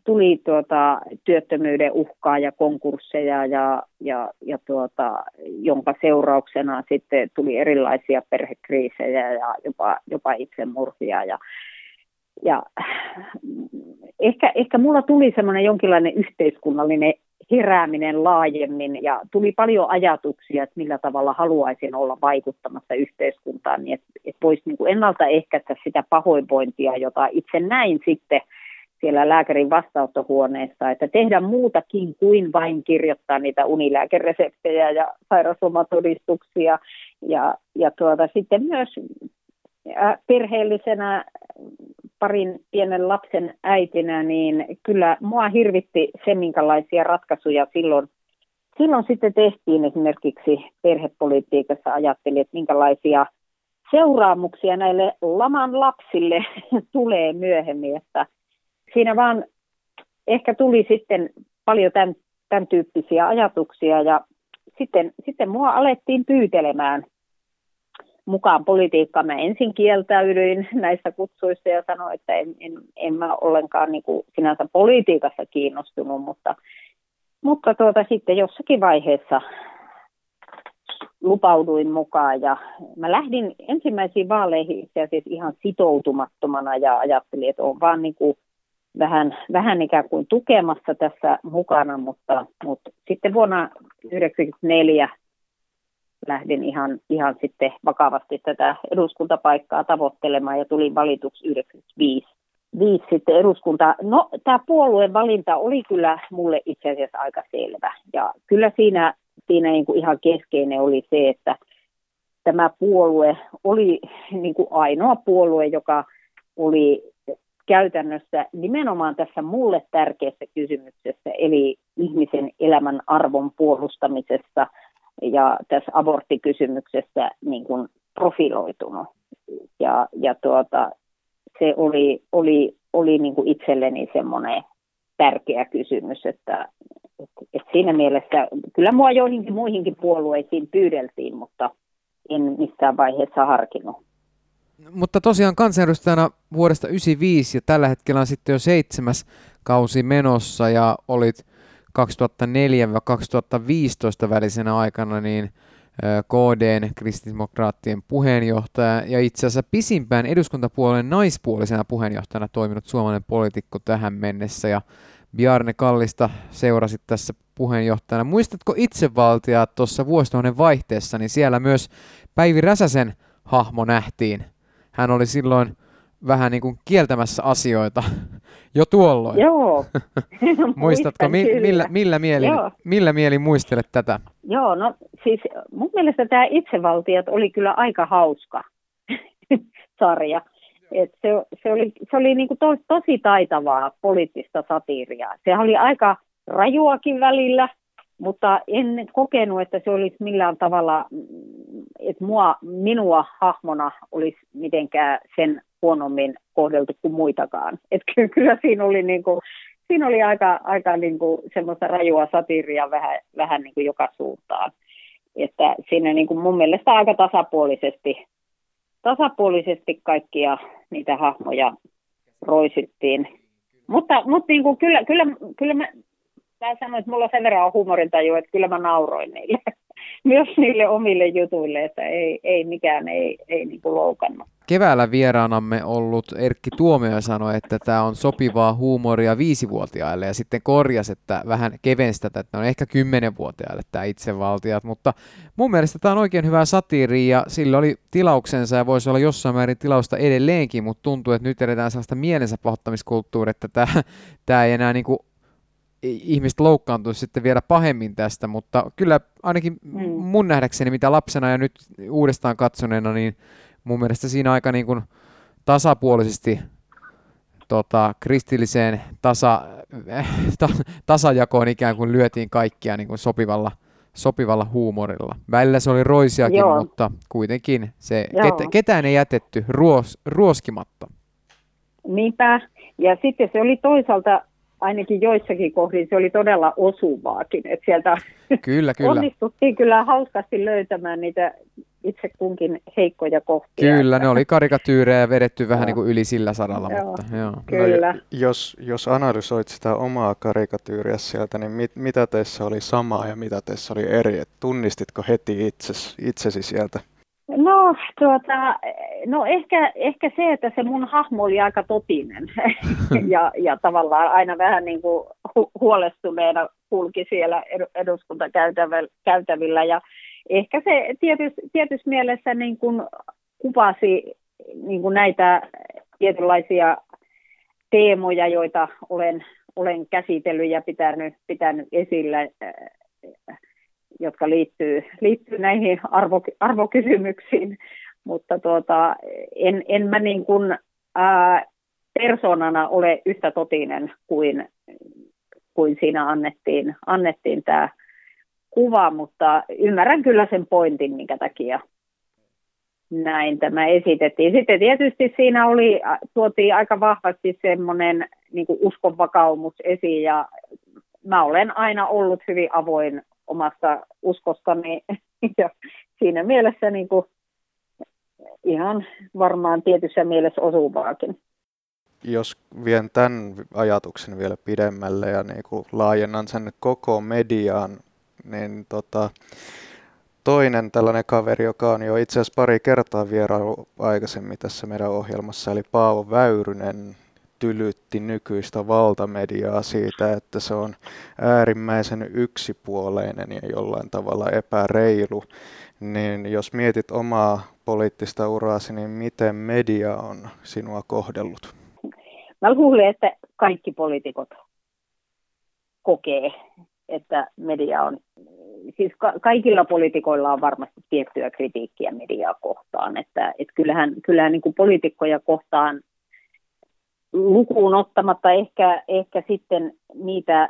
tuli tuota, työttömyyden uhkaa ja konkursseja, ja, ja, ja tuota, jonka seurauksena sitten tuli erilaisia perhekriisejä ja jopa, jopa itsemurhia. Ja, ja ehkä, ehkä mulla tuli semmoinen jonkinlainen yhteiskunnallinen herääminen laajemmin ja tuli paljon ajatuksia, että millä tavalla haluaisin olla vaikuttamassa yhteiskuntaan, niin että, että voisi niin ennaltaehkäistä sitä pahoinvointia, jota itse näin sitten siellä lääkärin vastaanottohuoneessa, että tehdä muutakin kuin vain kirjoittaa niitä unilääkereseptejä ja sairauslomatodistuksia ja, ja tuota, sitten myös perheellisenä parin pienen lapsen äitinä, niin kyllä mua hirvitti se, minkälaisia ratkaisuja silloin, silloin sitten tehtiin esimerkiksi perhepolitiikassa. Ajattelin, että minkälaisia seuraamuksia näille laman lapsille tulee myöhemmin. Että siinä vaan ehkä tuli sitten paljon tämän, tämän tyyppisiä ajatuksia ja sitten, sitten mua alettiin pyytelemään mukaan politiikkaan. Mä ensin kieltäydyin näistä kutsuista ja sanoin, että en, en, en mä ollenkaan niin kuin sinänsä politiikassa kiinnostunut, mutta, mutta tuota, sitten jossakin vaiheessa lupauduin mukaan ja mä lähdin ensimmäisiin vaaleihin itse asiassa ihan sitoutumattomana ja ajattelin, että on vaan niin kuin vähän, vähän ikään kuin tukemassa tässä mukana, mutta, mutta sitten vuonna 1994 lähdin ihan, ihan sitten vakavasti tätä eduskuntapaikkaa tavoittelemaan ja tulin valituksi 95 viisi sitten eduskunta. No, tämä puolueen valinta oli kyllä mulle itse asiassa aika selvä. Ja kyllä siinä, siinä niin kuin ihan keskeinen oli se, että tämä puolue oli niin kuin ainoa puolue, joka oli käytännössä nimenomaan tässä mulle tärkeässä kysymyksessä, eli ihmisen elämän arvon puolustamisessa ja tässä aborttikysymyksessä niin kuin profiloitunut. Ja, ja tuota, se oli, oli, oli niin kuin itselleni semmoinen tärkeä kysymys, että, että, siinä mielessä kyllä mua joihinkin muihinkin puolueisiin pyydeltiin, mutta en missään vaiheessa harkinnut. Mutta tosiaan kansanedustajana vuodesta 1995 ja tällä hetkellä on sitten jo seitsemäs kausi menossa ja olit 2004-2015 välisenä aikana niin KDn kristillisdemokraattien puheenjohtaja ja itse asiassa pisimpään eduskuntapuolueen naispuolisena puheenjohtajana toiminut suomalainen poliitikko tähän mennessä ja Bjarne Kallista seurasit tässä puheenjohtajana. Muistatko itsevaltia tuossa vuosituhannen vaihteessa, niin siellä myös Päivi Räsäsen hahmo nähtiin. Hän oli silloin vähän niin kuin kieltämässä asioita jo tuolloin. Joo. Muistatko, mi- millä, millä, mielin, Joo. millä mielin muistelet tätä? Joo, no siis mun mielestä tämä Itsevaltiot oli kyllä aika hauska sarja. Et se, se oli, se oli niinku to, tosi taitavaa poliittista satiiria. Se oli aika rajuakin välillä, mutta en kokenut, että se olisi millään tavalla, että mua, minua hahmona olisi mitenkään sen huonommin kohdeltu kuin muitakaan. Et kyllä siinä oli, niin kuin, siinä oli aika, aika niin kuin semmoista rajua satiria vähän, vähän niin kuin joka suuntaan. Että siinä niin kuin mun mielestä aika tasapuolisesti, tasapuolisesti kaikkia niitä hahmoja roisittiin. Mutta, mutta niin kuin kyllä, kyllä, kyllä mä, mä sanoin, että mulla on sen verran humorintaju, että kyllä mä nauroin niille. Myös niille omille jutuille, että ei, ei mikään ei, ei niin kuin loukannut. Keväällä vieraanamme ollut Erkki Tuomio sanoi, että tämä on sopivaa huumoria viisivuotiaille ja sitten korjas, että vähän kevensi tätä, että on ehkä kymmenenvuotiaille tämä itsevaltiat, mutta mun mielestä tämä on oikein hyvä satiiri ja sillä oli tilauksensa ja voisi olla jossain määrin tilausta edelleenkin, mutta tuntuu, että nyt edetään sellaista mielensä pahoittamiskulttuuria, että tämä, tämä ei enää niin kuin ihmiset loukkaantuisi sitten vielä pahemmin tästä, mutta kyllä ainakin mm. mun nähdäkseni, mitä lapsena ja nyt uudestaan katsoneena, niin mun mielestä siinä aika niin kuin tasapuolisesti tota, kristilliseen tasa, äh, ta, tasajakoon ikään kuin lyötiin kaikkia niin kuin sopivalla, sopivalla huumorilla. Välillä se oli roisiakin, Joo. mutta kuitenkin se, ket, ketään ei jätetty ruos, ruoskimatta. Niinpä. Ja sitten se oli toisaalta ainakin joissakin kohdin se oli todella osuvaakin. Että sieltä kyllä, kyllä. onnistuttiin kyllä hauskasti löytämään niitä itse kunkin heikkoja kohtia. Kyllä, ne oli karikatyyrejä vedetty vähän niin kuin yli sillä saralla. Joo, mutta, joo. Kyllä. No, jos, jos analysoit sitä omaa karikatyyriä sieltä, niin mit, mitä teissä oli samaa ja mitä teissä oli eri? Et tunnistitko heti itses, itsesi sieltä? No, tuota, no ehkä, ehkä se, että se mun hahmo oli aika totinen. Ja, ja tavallaan aina vähän niin kuin hu- huolestuneena kulki siellä eduskuntakäytävillä ja ehkä se tietysti, tietysti mielessä niin kuin kuvasi niin kuin näitä tietynlaisia teemoja, joita olen, olen käsitellyt ja pitänyt, pitänyt esillä jotka liittyy, liittyy näihin arvo, arvokysymyksiin, mutta tuota, en, en mä niin kuin, ää, persoonana ole yhtä totinen kuin, kuin siinä annettiin, annettiin tämä kuva, mutta ymmärrän kyllä sen pointin, minkä takia näin tämä esitettiin. Sitten tietysti siinä oli, tuotiin aika vahvasti semmoinen niin uskonvakaumus esiin ja mä olen aina ollut hyvin avoin omasta uskostani ja siinä mielessä niin kuin ihan varmaan tietyssä mielessä osuvaakin. Jos vien tämän ajatuksen vielä pidemmälle ja niin kuin laajennan sen koko mediaan, niin tota, toinen tällainen kaveri, joka on jo itse asiassa pari kertaa vierailu aikaisemmin tässä meidän ohjelmassa, eli Paavo Väyrynen, tylytti nykyistä valtamediaa siitä, että se on äärimmäisen yksipuoleinen ja jollain tavalla epäreilu. Niin jos mietit omaa poliittista uraasi, niin miten media on sinua kohdellut? Mä luulen, että kaikki poliitikot kokee, että media on, siis ka- kaikilla poliitikoilla on varmasti tiettyä kritiikkiä mediaa kohtaan, että et kyllähän, kyllähän niin kuin poliitikkoja kohtaan lukuun ottamatta ehkä, ehkä sitten niitä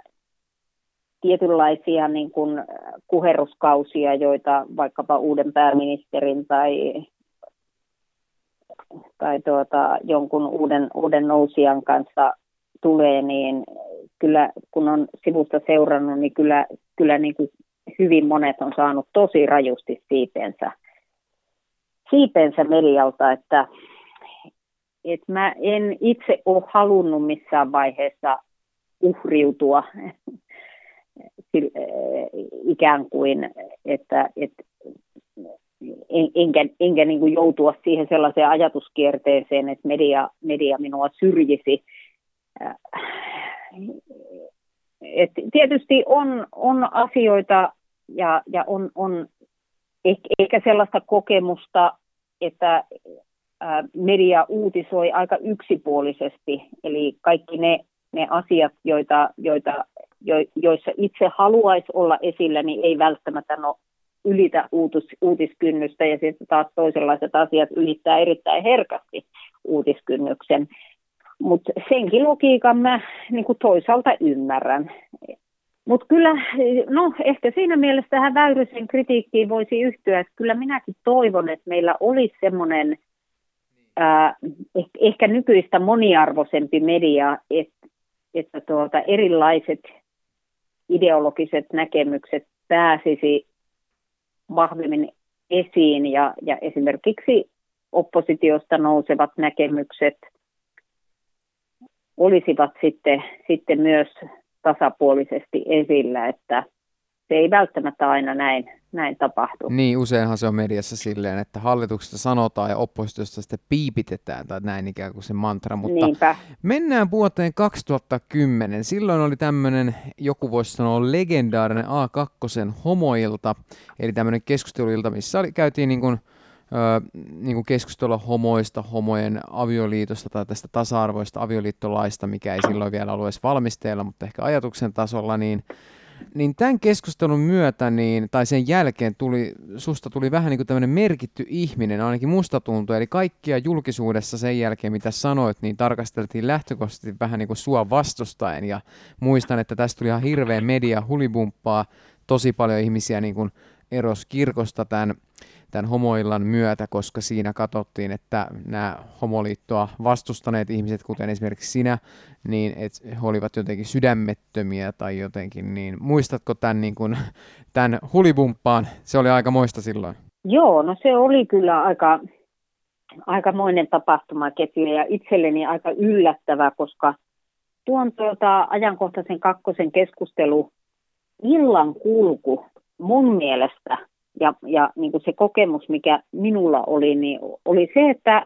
tietynlaisia niin kuin kuherruskausia, joita vaikkapa uuden pääministerin tai, tai tuota, jonkun uuden, uuden nousijan kanssa tulee, niin kyllä kun on sivusta seurannut, niin kyllä, kyllä niin kuin hyvin monet on saanut tosi rajusti siipensä, siipensä medialta, että et mä en itse ole halunnut missään vaiheessa uhriutua ikään kuin, että, että enkä, enkä niin kuin joutua siihen sellaiseen ajatuskierteeseen, että media, media minua syrjisi. Et tietysti on, on asioita ja, ja on, on ehkä sellaista kokemusta, että media uutisoi aika yksipuolisesti, eli kaikki ne, ne asiat, joita, joita, jo, joissa itse haluaisi olla esillä, niin ei välttämättä no, ylitä uutis, uutiskynnystä, ja sitten taas toisenlaiset asiat ylittää erittäin herkästi uutiskynnyksen. Mutta senkin logiikan mä niin toisaalta ymmärrän. Mutta kyllä, no ehkä siinä mielessä tähän Väyrysen kritiikkiin voisi yhtyä, että kyllä minäkin toivon, että meillä olisi semmoinen – äh, ehkä nykyistä moniarvoisempi media, että, että tuota, erilaiset ideologiset näkemykset pääsisi vahvemmin esiin ja, ja esimerkiksi oppositiosta nousevat näkemykset olisivat sitten, sitten myös tasapuolisesti esillä, että se ei välttämättä aina näin, näin tapahdu. Niin, useinhan se on mediassa silleen, että hallituksesta sanotaan ja oppositiosta sitten piipitetään, tai näin ikään kuin se mantra, mutta Niinpä. mennään vuoteen 2010. Silloin oli tämmöinen, joku voisi sanoa legendaarinen A2 homoilta, eli tämmöinen keskusteluilta, missä oli, käytiin niin kuin, Öö, niin kuin keskustella homoista, homojen avioliitosta tai tästä tasa-arvoista avioliittolaista, mikä ei silloin vielä ollut edes valmisteilla, mutta ehkä ajatuksen tasolla, niin niin tämän keskustelun myötä, niin, tai sen jälkeen tuli, susta tuli vähän niin kuin tämmöinen merkitty ihminen, ainakin musta tuntui, eli kaikkia julkisuudessa sen jälkeen, mitä sanoit, niin tarkasteltiin lähtökohtaisesti vähän niin kuin sua vastustaen, ja muistan, että tästä tuli ihan hirveä media hulibumppaa, tosi paljon ihmisiä niin kuin eros kirkosta tämän tämän homoillan myötä, koska siinä katsottiin, että nämä homoliittoa vastustaneet ihmiset, kuten esimerkiksi sinä, niin et he olivat jotenkin sydämettömiä tai jotenkin, niin muistatko tämän, niin kuin, tämän hulibumppaan? Se oli aika moista silloin. Joo, no se oli kyllä aika, aikamoinen tapahtumaketju ja itselleni aika yllättävä, koska tuon tuota ajankohtaisen kakkosen keskustelu illan kulku mun mielestä ja, ja niin kuin se kokemus, mikä minulla oli, niin oli se, että,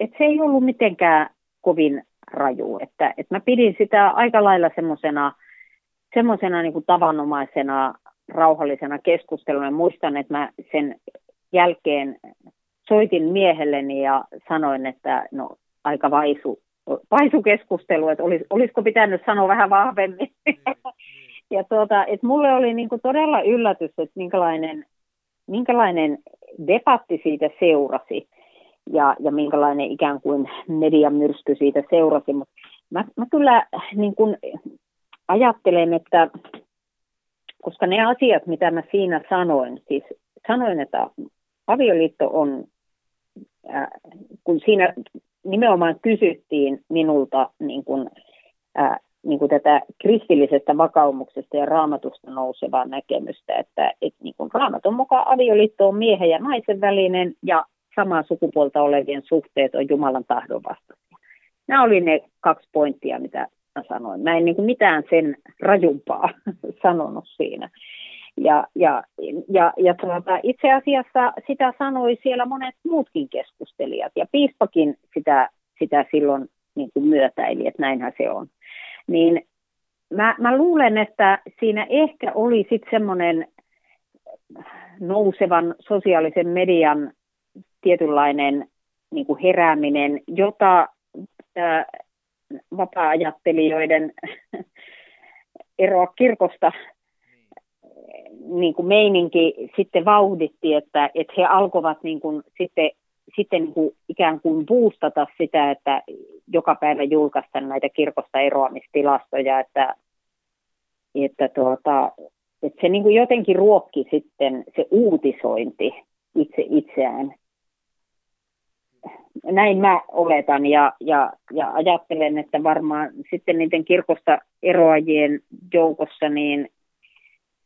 että se ei ollut mitenkään kovin raju. Että, että mä pidin sitä aika lailla semmoisena semmoisena niin tavanomaisena rauhallisena keskusteluna. Muistan, että mä sen jälkeen soitin miehelleni ja sanoin, että no aika vaisu, vaisu keskustelu, että olis, olisiko pitänyt sanoa vähän vahvemmin. Mm, ja tuota, että mulle oli niin kuin todella yllätys, että minkälainen, minkälainen debatti siitä seurasi ja, ja minkälainen ikään kuin median myrsky siitä seurasi. Mutta mä, mä kyllä niin kuin ajattelen, että koska ne asiat, mitä mä siinä sanoin, siis sanoin, että avioliitto on, äh, kun siinä nimenomaan kysyttiin minulta niin kuin, äh, niin kuin tätä kristillisestä vakaumuksesta ja raamatusta nousevaa näkemystä, että, että niin kuin raamatun mukaan avioliitto on miehen ja naisen välinen ja samaa sukupuolta olevien suhteet on Jumalan tahdon vastaisia. Nämä oli ne kaksi pointtia, mitä mä sanoin. Mä en niin kuin mitään sen rajumpaa sanonut siinä. Ja, ja, ja, ja tuota, itse asiassa sitä sanoi siellä monet muutkin keskustelijat, ja piispakin sitä, sitä silloin niin kuin myötäili, että näinhän se on. Niin mä, mä luulen, että siinä ehkä oli sitten semmoinen nousevan sosiaalisen median tietynlainen niin kuin herääminen, jota äh, vapaa-ajattelijoiden eroa kirkosta niin kuin meininki sitten vauhditti, että, että he alkoivat niin kuin sitten, sitten niin kuin ikään kuin boostata sitä, että joka päivä julkaista näitä kirkosta eroamistilastoja, että, että, tuota, että se niin kuin jotenkin ruokki sitten se uutisointi itse itseään. Näin mä oletan ja, ja, ja ajattelen, että varmaan sitten niiden kirkosta eroajien joukossa niin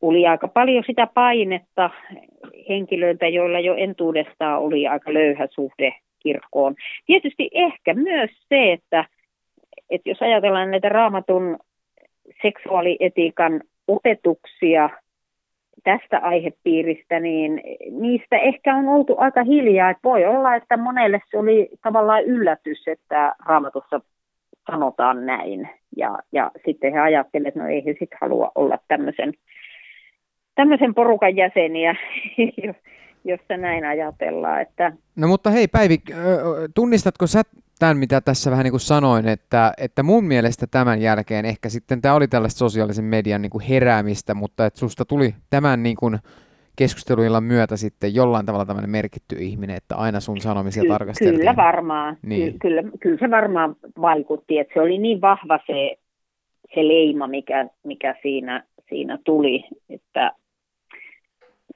oli aika paljon sitä painetta henkilöiltä, joilla jo entuudestaan oli aika löyhä suhde kirkkoon. Tietysti ehkä myös se, että, että jos ajatellaan näitä raamatun seksuaalietiikan opetuksia – tästä aihepiiristä, niin niistä ehkä on oltu aika hiljaa. Että voi olla, että monelle se oli tavallaan yllätys, että raamatussa sanotaan näin. Ja, ja sitten he ajattelivat, että no ei he sitten halua olla tämmöisen, tämmöisen porukan jäseniä, jossa näin ajatellaan. Että... No mutta hei Päivi, tunnistatko sä tämän, mitä tässä vähän niin kuin sanoin, että, että mun mielestä tämän jälkeen ehkä sitten tämä oli tällaista sosiaalisen median niin kuin heräämistä, mutta että susta tuli tämän niin kuin keskusteluilla myötä sitten jollain tavalla tämmöinen merkitty ihminen, että aina sun sanomisia Ky- tarkasteltiin. Kyllä varmaan, niin. Ky- kyllä, kyllä se varmaan vaikutti, että se oli niin vahva se, se leima, mikä, mikä siinä, siinä tuli, että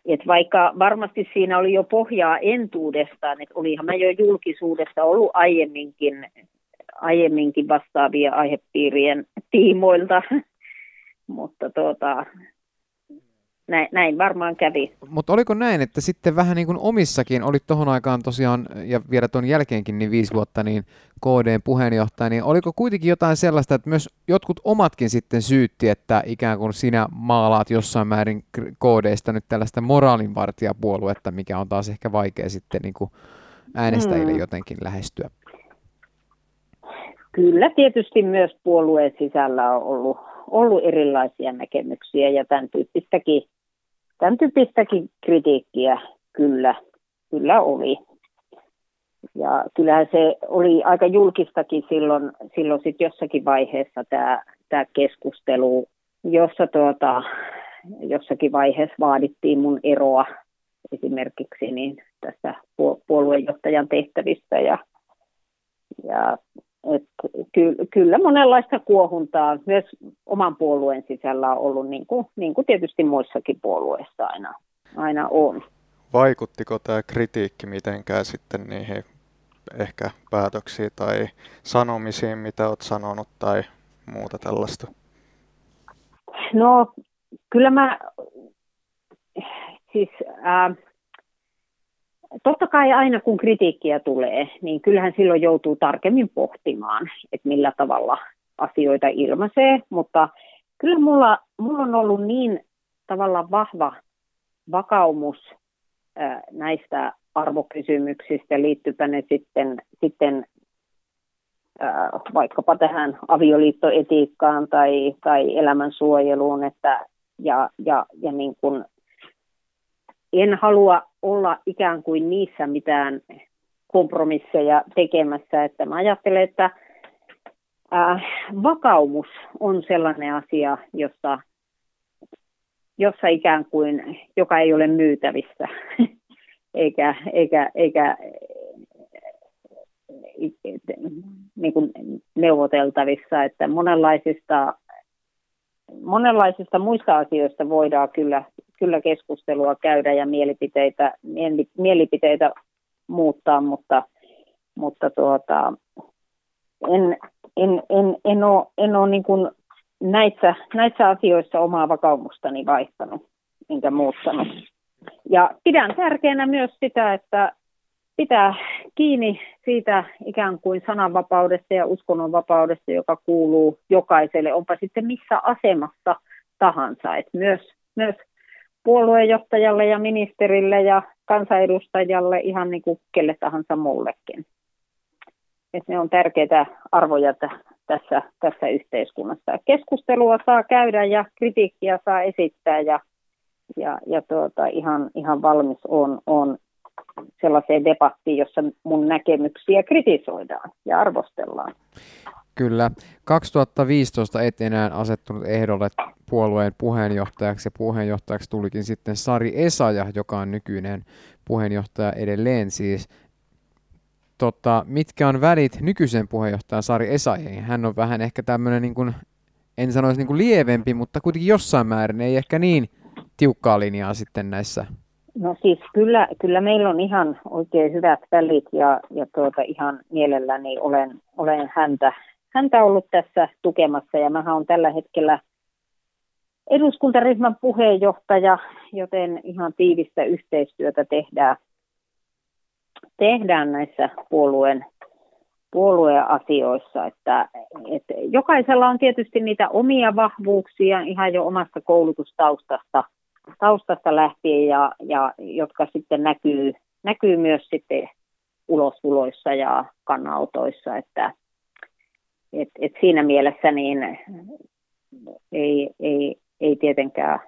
et vaikka varmasti siinä oli jo pohjaa entuudestaan, että olihan mä jo julkisuudessa ollut aiemminkin, aiemminkin vastaavia aihepiirien tiimoilta, mutta tuota, näin, näin varmaan kävi. Mutta oliko näin, että sitten vähän niin kuin omissakin, olit tuohon aikaan tosiaan, ja vielä tuon jälkeenkin niin viisi vuotta, niin KDn puheenjohtaja, niin oliko kuitenkin jotain sellaista, että myös jotkut omatkin sitten syytti, että ikään kuin sinä maalaat jossain määrin KDstä nyt tällaista moraalinvartijapuoluetta, mikä on taas ehkä vaikea sitten niin kuin äänestäjille hmm. jotenkin lähestyä? Kyllä tietysti myös puolueen sisällä on ollut, ollut erilaisia näkemyksiä ja tämän tyyppistäkin tämän tyyppistäkin kritiikkiä kyllä, kyllä oli. Ja kyllähän se oli aika julkistakin silloin, silloin sit jossakin vaiheessa tämä, tämä keskustelu, jossa tuota, jossakin vaiheessa vaadittiin mun eroa esimerkiksi niin tästä puoluejohtajan tehtävistä. Ja, ja et ky, kyllä monenlaista kuohuntaa myös oman puolueen sisällä on ollut, niin kuin, niin kuin tietysti muissakin puolueissa aina, aina on. Vaikuttiko tämä kritiikki mitenkään sitten niihin ehkä päätöksiin tai sanomisiin, mitä olet sanonut tai muuta tällaista? No kyllä mä siis äh, totta kai aina kun kritiikkiä tulee, niin kyllähän silloin joutuu tarkemmin pohtimaan, että millä tavalla asioita ilmaisee, mutta kyllä mulla, mulla on ollut niin tavallaan vahva vakaumus näistä arvokysymyksistä, liittypä ne sitten, sitten vaikkapa tähän avioliittoetiikkaan tai, tai elämänsuojeluun, että, ja, ja, ja niin kuin en halua olla ikään kuin niissä mitään kompromisseja tekemässä, että mä ajattelen, että äh, vakaumus on sellainen asia, jossa, jossa ikään kuin, joka ei ole myytävissä, eikä, eikä, eikä niin kuin neuvoteltavissa, että monenlaisista, monenlaisista muista asioista voidaan kyllä kyllä keskustelua käydä ja mielipiteitä, mielipiteitä muuttaa, mutta, mutta tuota, en, en, en, en ole, en ole niin kuin näissä, näissä asioissa omaa vakaumustani vaihtanut enkä muuttanut. Ja pidän tärkeänä myös sitä, että pitää kiinni siitä ikään kuin sananvapaudesta ja uskonnonvapaudesta, joka kuuluu jokaiselle, onpa sitten missä asemassa tahansa. Et myös, myös puoluejohtajalle ja ministerille ja kansanedustajalle ihan niin kuin kelle tahansa muullekin. Et ne on tärkeitä arvoja tässä, tässä yhteiskunnassa. Keskustelua saa käydä ja kritiikkiä saa esittää ja, ja, ja tuota, ihan, ihan valmis on, on sellaiseen debattiin, jossa mun näkemyksiä kritisoidaan ja arvostellaan. Kyllä. 2015 et enää asettunut ehdolle puolueen puheenjohtajaksi ja puheenjohtajaksi tulikin sitten Sari Esaja, joka on nykyinen puheenjohtaja edelleen siis. Tota, mitkä on välit nykyisen puheenjohtajan Sari Esajeen? Hän on vähän ehkä tämmöinen, niin kuin, en sanoisi niin kuin lievempi, mutta kuitenkin jossain määrin ei ehkä niin tiukkaa linjaa sitten näissä No siis kyllä, kyllä meillä on ihan oikein hyvät välit ja, ja tuota, ihan mielelläni olen, olen häntä, häntä ollut tässä tukemassa ja mä on tällä hetkellä eduskuntaryhmän puheenjohtaja, joten ihan tiivistä yhteistyötä tehdään, tehdään näissä puolueen, puolueen asioissa. Että, että jokaisella on tietysti niitä omia vahvuuksia ihan jo omasta koulutustaustasta – taustasta lähtien ja, ja jotka sitten näkyy, näkyy myös sitten ulostuloissa ja kannautoissa, että et, et siinä mielessä niin ei, ei, ei tietenkään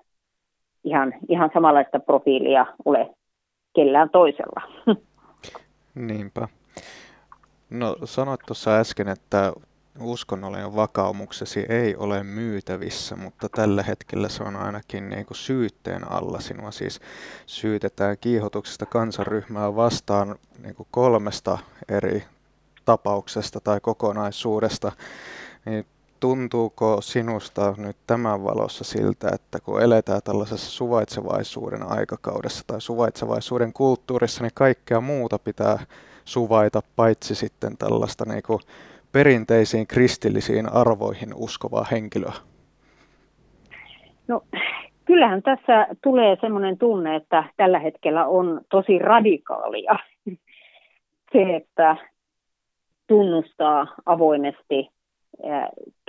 ihan, ihan samanlaista profiilia ole kellään toisella. Niinpä. No sanoit tuossa äsken, että uskonnollinen vakaumuksesi ei ole myytävissä, mutta tällä hetkellä se on ainakin niin kuin syytteen alla sinua. Siis syytetään kiihotuksesta kansanryhmää vastaan niin kuin kolmesta eri tapauksesta tai kokonaisuudesta. Niin tuntuuko sinusta nyt tämän valossa siltä, että kun eletään tällaisessa suvaitsevaisuuden aikakaudessa tai suvaitsevaisuuden kulttuurissa, niin kaikkea muuta pitää suvaita, paitsi sitten tällaista niin kuin perinteisiin kristillisiin arvoihin uskovaa henkilöä? No, kyllähän tässä tulee sellainen tunne, että tällä hetkellä on tosi radikaalia se, että tunnustaa avoimesti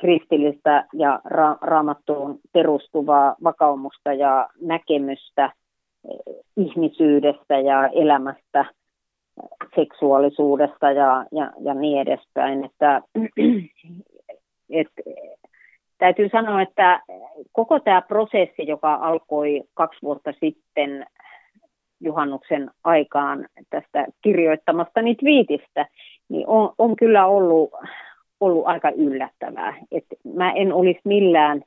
kristillistä ja ra- raamattuun perustuvaa vakaumusta ja näkemystä ihmisyydestä ja elämästä – seksuaalisuudesta ja, ja, ja niin edespäin. Että, et, täytyy sanoa, että koko tämä prosessi, joka alkoi kaksi vuotta sitten juhannuksen aikaan tästä kirjoittamastani twiitistä, niin on, on kyllä ollut, ollut aika yllättävää. Et mä en olisi millään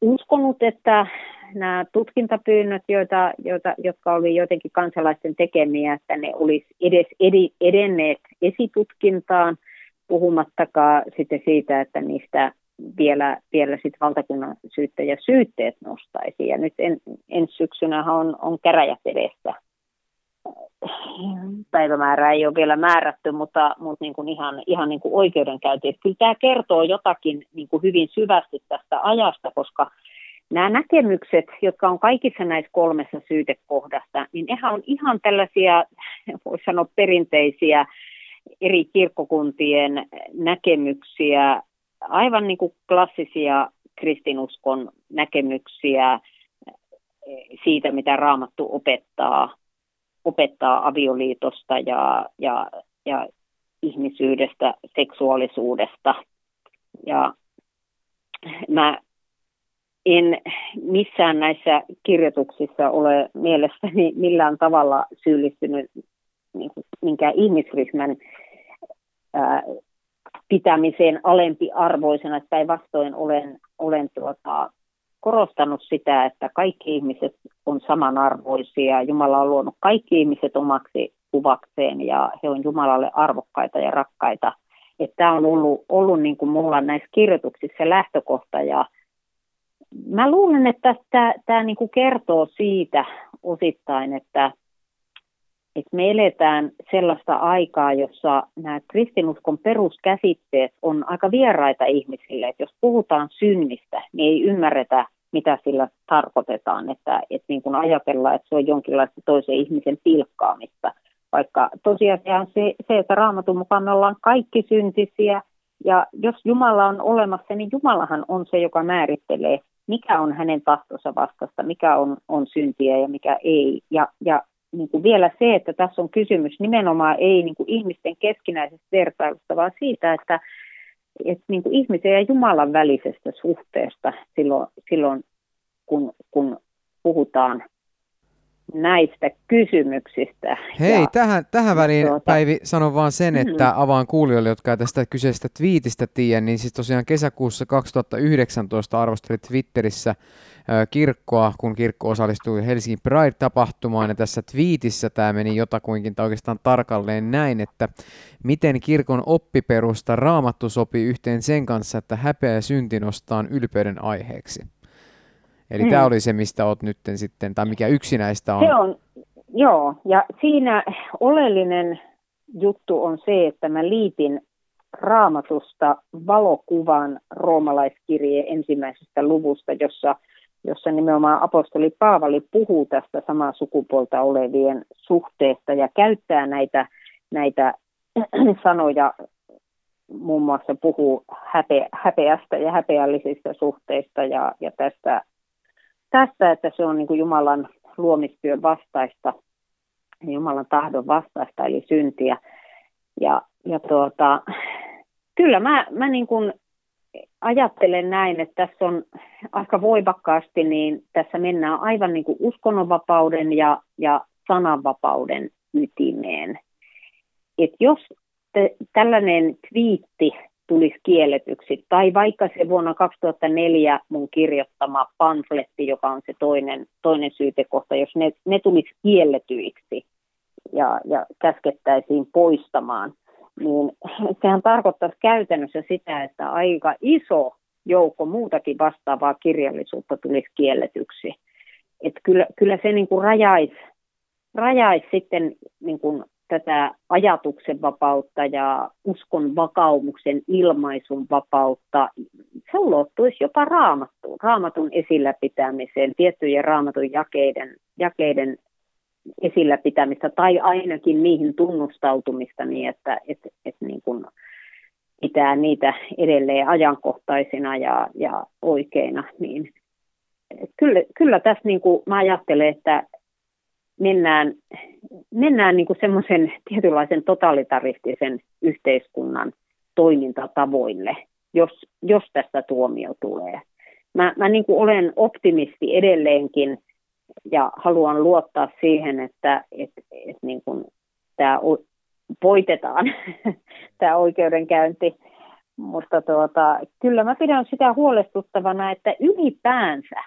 uskonut, että nämä tutkintapyynnöt, joita, joita, jotka oli jotenkin kansalaisten tekemiä, että ne olisi edes edenneet esitutkintaan, puhumattakaan sitten siitä, että niistä vielä, vielä sit valtakunnan syyttäjä syytteet nostaisi. Ja nyt en, ensi syksynä on, on käräjät edessä. Päivämäärää ei ole vielä määrätty, mutta, mutta niin kuin ihan, ihan niin kuin oikeudenkäynti. Että kyllä tämä kertoo jotakin niin kuin hyvin syvästi tästä ajasta, koska nämä näkemykset, jotka on kaikissa näissä kolmessa syytekohdasta, niin nehän on ihan tällaisia, voisi sanoa perinteisiä eri kirkkokuntien näkemyksiä, aivan niin kuin klassisia kristinuskon näkemyksiä siitä, mitä Raamattu opettaa, opettaa avioliitosta ja, ja, ja ihmisyydestä, seksuaalisuudesta. Ja mä en missään näissä kirjoituksissa ole mielestäni millään tavalla syyllistynyt niin minkään ihmisryhmän pitämiseen alempiarvoisena. Päinvastoin olen, olen tuota, korostanut sitä, että kaikki ihmiset on samanarvoisia. Jumala on luonut kaikki ihmiset omaksi kuvakseen ja he on Jumalalle arvokkaita ja rakkaita. Tämä on ollut, ollut niin kuin mulla näissä kirjoituksissa lähtökohta ja Mä luulen, että tämä, tämä niin kuin kertoo siitä osittain, että, että me eletään sellaista aikaa, jossa nämä kristinuskon peruskäsitteet on aika vieraita ihmisille. Että jos puhutaan synnistä, niin ei ymmärretä, mitä sillä tarkoitetaan, että, että niin kuin ajatellaan, että se on jonkinlaista toisen ihmisen pilkkaamista. Vaikka tosiasia on se, se, että raamatun mukaan me ollaan kaikki syntisiä, ja jos Jumala on olemassa, niin Jumalahan on se, joka määrittelee, mikä on hänen tahtonsa vastasta, mikä on, on syntiä ja mikä ei. Ja, ja niin kuin vielä se, että tässä on kysymys nimenomaan ei niin kuin ihmisten keskinäisestä vertailusta, vaan siitä, että, että niin kuin ihmisen ja Jumalan välisestä suhteesta silloin, silloin kun, kun puhutaan näistä kysymyksistä. Hei, ja, tähän, tähän väliin tuota, Päivi sanon vaan sen, että mm. avaan kuulijoille, jotka ei tästä kyseisestä twiitistä tiedä, niin siis tosiaan kesäkuussa 2019 arvosteli Twitterissä kirkkoa, kun kirkko osallistui Helsingin Pride-tapahtumaan, ja tässä twiitissä tämä meni jotakuinkin tai oikeastaan tarkalleen näin, että miten kirkon oppiperusta raamattu sopii yhteen sen kanssa, että häpeä ja synti nostaan ylpeyden aiheeksi. Eli hmm. tämä oli se, mistä olet nyt sitten, tai mikä yksi näistä on. Se on, joo, ja siinä oleellinen juttu on se, että mä liitin raamatusta valokuvan roomalaiskirjeen ensimmäisestä luvusta, jossa, jossa nimenomaan apostoli Paavali puhuu tästä samaa sukupuolta olevien suhteesta ja käyttää näitä, näitä sanoja, muun muassa puhuu häpe, häpeästä ja häpeällisistä suhteista ja, ja tästä tästä, että se on niin kuin Jumalan luomistyön vastaista, Jumalan tahdon vastaista, eli syntiä. Ja, ja tuota, kyllä mä, mä niin kuin ajattelen näin, että tässä on aika voimakkaasti, niin tässä mennään aivan niin kuin uskonnonvapauden ja, ja sananvapauden ytimeen. Et jos te, tällainen twiitti tulisi kielletyksi. Tai vaikka se vuonna 2004 mun kirjoittama pamfletti, joka on se toinen, toinen syytekohta, jos ne, ne tulisi kielletyiksi ja, ja käskettäisiin poistamaan, niin sehän tarkoittaisi käytännössä sitä, että aika iso joukko muutakin vastaavaa kirjallisuutta tulisi kielletyksi. Et kyllä, kyllä se niin kuin rajaisi, rajaisi sitten niin kuin tätä ajatuksen vapautta ja uskon vakaumuksen ilmaisun vapautta, se ulottuisi jopa raamattuun, raamatun esillä pitämiseen, tiettyjen raamatun jakeiden, jakeiden esillä pitämistä tai ainakin niihin tunnustautumista niin, että et, et niin kuin pitää niitä edelleen ajankohtaisina ja, ja oikeina. Niin, kyllä, kyllä tässä niin kuin mä ajattelen, että mennään, mennään niin semmoisen tietynlaisen totalitaristisen yhteiskunnan toimintatavoille, jos, jos tästä tuomio tulee. Mä, mä niin olen optimisti edelleenkin ja haluan luottaa siihen, että et, et niin kuin tämä voitetaan, tämä oikeudenkäynti. Mutta tuota, kyllä mä pidän sitä huolestuttavana, että ylipäänsä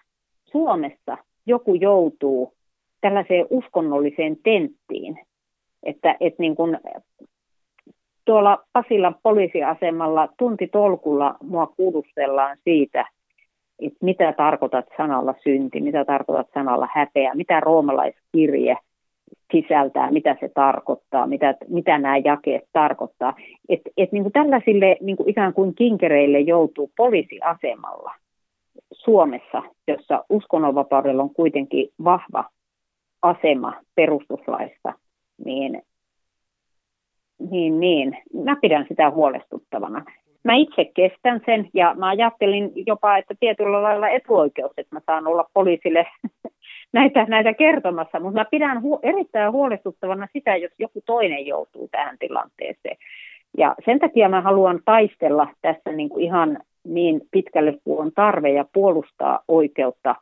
Suomessa joku joutuu tällaiseen uskonnolliseen tenttiin. Että, että niin kuin tuolla Pasilan poliisiasemalla tuntitolkulla mua kuulustellaan siitä, että mitä tarkoitat sanalla synti, mitä tarkoitat sanalla häpeä, mitä roomalaiskirje sisältää, mitä se tarkoittaa, mitä, mitä nämä jakeet tarkoittaa. Et, et niin kuin tällaisille niin kuin ikään kuin kinkereille joutuu poliisiasemalla Suomessa, jossa uskonnonvapaudella on kuitenkin vahva asema perustuslaista, niin, niin, niin mä pidän sitä huolestuttavana. Mä itse kestän sen ja mä ajattelin jopa, että tietyllä lailla etuoikeus, että mä saan olla poliisille näitä, näitä kertomassa, mutta mä pidän hu- erittäin huolestuttavana sitä, jos joku toinen joutuu tähän tilanteeseen. Ja sen takia mä haluan taistella tässä niin kuin ihan niin pitkälle kuin on tarve ja puolustaa oikeutta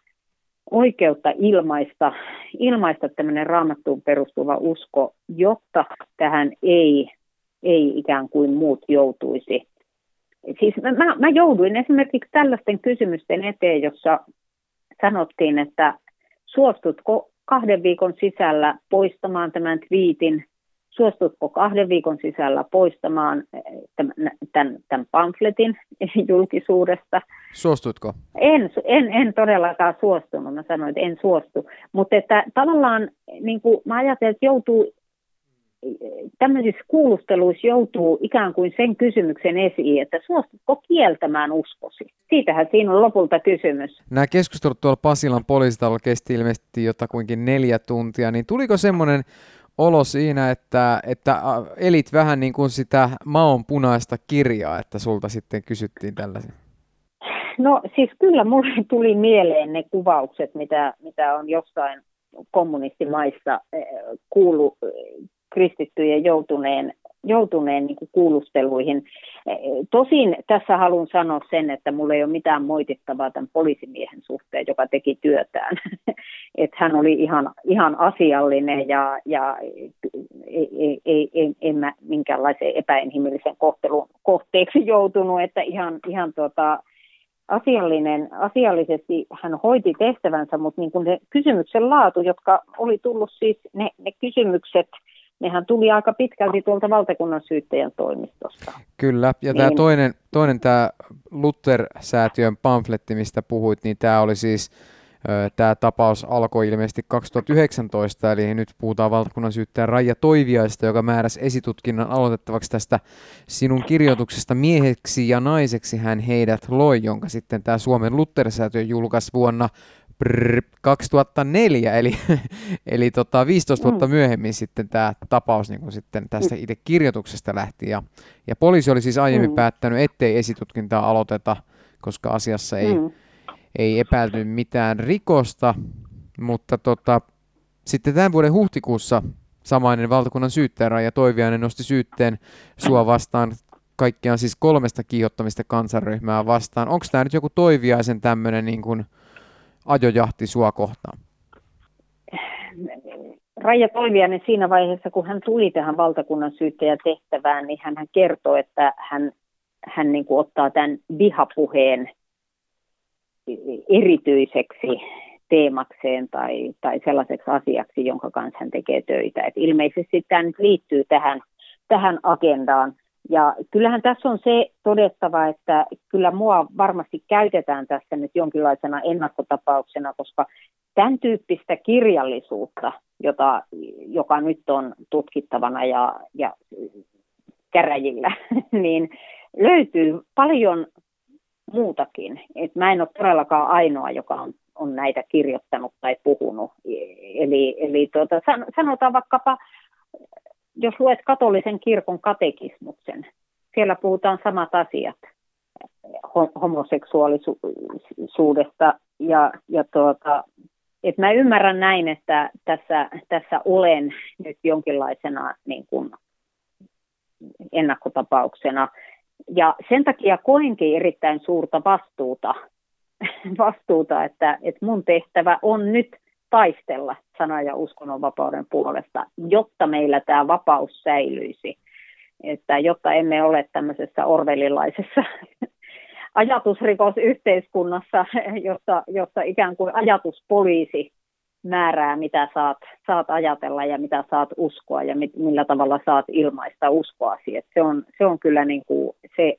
oikeutta ilmaista, ilmaista tämmöinen raamattuun perustuva usko, jotta tähän ei, ei ikään kuin muut joutuisi. Siis mä, mä jouduin esimerkiksi tällaisten kysymysten eteen, jossa sanottiin, että suostutko kahden viikon sisällä poistamaan tämän twiitin suostutko kahden viikon sisällä poistamaan eh, tämän, tämän, tämän pamfletin julkisuudesta. Suostutko? En, en, en todellakaan suostunut, mä sanoin, että en suostu. Mutta että tavallaan niin kuin mä ajattelin, että joutuu tämmöisissä kuulusteluissa joutuu ikään kuin sen kysymyksen esiin, että suostutko kieltämään uskosi? Siitähän siinä on lopulta kysymys. Nämä keskustelut tuolla Pasilan poliisitalolla kesti ilmeisesti jotakuinkin neljä tuntia, niin tuliko semmoinen olo siinä, että, että elit vähän niin kuin sitä maon punaista kirjaa, että sulta sitten kysyttiin tällaisen? No siis kyllä mulle tuli mieleen ne kuvaukset, mitä, mitä on jossain kommunistimaissa eh, kuulu eh, kristittyjen joutuneen joutuneen niin kuulusteluihin. Tosin tässä haluan sanoa sen, että mulla ei ole mitään moitittavaa tämän poliisimiehen suhteen, joka teki työtään. että hän oli ihan, ihan asiallinen ja, ja ei, ei, ei, ei, en mä minkäänlaisen epäinhimillisen kohtelun kohteeksi joutunut, että ihan, ihan tota, asiallinen, asiallisesti hän hoiti tehtävänsä, mutta niin kuin ne kysymyksen laatu, jotka oli tullut siis, ne, ne kysymykset – nehän tuli aika pitkälti tuolta valtakunnan syyttäjän toimistosta. Kyllä, ja niin. tämä toinen, toinen tämä Luther-säätiön pamfletti, mistä puhuit, niin tämä oli siis, tämä tapaus alkoi ilmeisesti 2019, eli nyt puhutaan valtakunnan syyttäjän Raija Toiviaista, joka määräsi esitutkinnan aloitettavaksi tästä sinun kirjoituksesta mieheksi ja naiseksi hän heidät loi, jonka sitten tämä Suomen Luther-säätiö julkaisi vuonna Brr, 2004, eli, eli tota 15 vuotta mm. myöhemmin sitten tämä tapaus niin sitten tästä itse kirjoituksesta lähti. Ja, ja poliisi oli siis aiemmin mm. päättänyt, ettei esitutkintaa aloiteta, koska asiassa ei, mm. ei epäilty mitään rikosta, mutta tota, sitten tämän vuoden huhtikuussa samainen valtakunnan syyttäjä ja Toiviainen nosti syytteen sua vastaan kaikkiaan siis kolmesta kiihottamista kansanryhmää vastaan. Onko tämä nyt joku Toiviaisen tämmöinen niin kuin, ajojahti sua kohtaan? Raija Toiviainen siinä vaiheessa, kun hän tuli tähän valtakunnan syyttäjän tehtävään, niin hän kertoi, että hän, hän niin kuin ottaa tämän vihapuheen erityiseksi teemakseen tai, tai sellaiseksi asiaksi, jonka kanssa hän tekee töitä. Et ilmeisesti tämä nyt liittyy tähän, tähän agendaan. Ja kyllähän tässä on se todettava, että kyllä mua varmasti käytetään tässä nyt jonkinlaisena ennakkotapauksena, koska tämän tyyppistä kirjallisuutta, jota, joka nyt on tutkittavana ja, ja käräjillä, niin löytyy paljon muutakin. Et mä en ole todellakaan ainoa, joka on, on näitä kirjoittanut tai puhunut. Eli, eli tuota, sanotaan vaikkapa jos luet katolisen kirkon katekismuksen, siellä puhutaan samat asiat homoseksuaalisuudesta ja, ja tuota, et mä ymmärrän näin, että tässä, tässä olen nyt jonkinlaisena niin kuin ennakkotapauksena. Ja sen takia koenkin erittäin suurta vastuuta, vastuuta että, että mun tehtävä on nyt taistella sana- ja uskonnonvapauden puolesta, jotta meillä tämä vapaus säilyisi. Että jotta emme ole tämmöisessä orvelilaisessa ajatusrikosyhteiskunnassa, jossa, jossa ikään kuin ajatuspoliisi määrää, mitä saat, saat ajatella ja mitä saat uskoa ja mit, millä tavalla saat ilmaista uskoasi. Et se, on, se on kyllä niin kuin se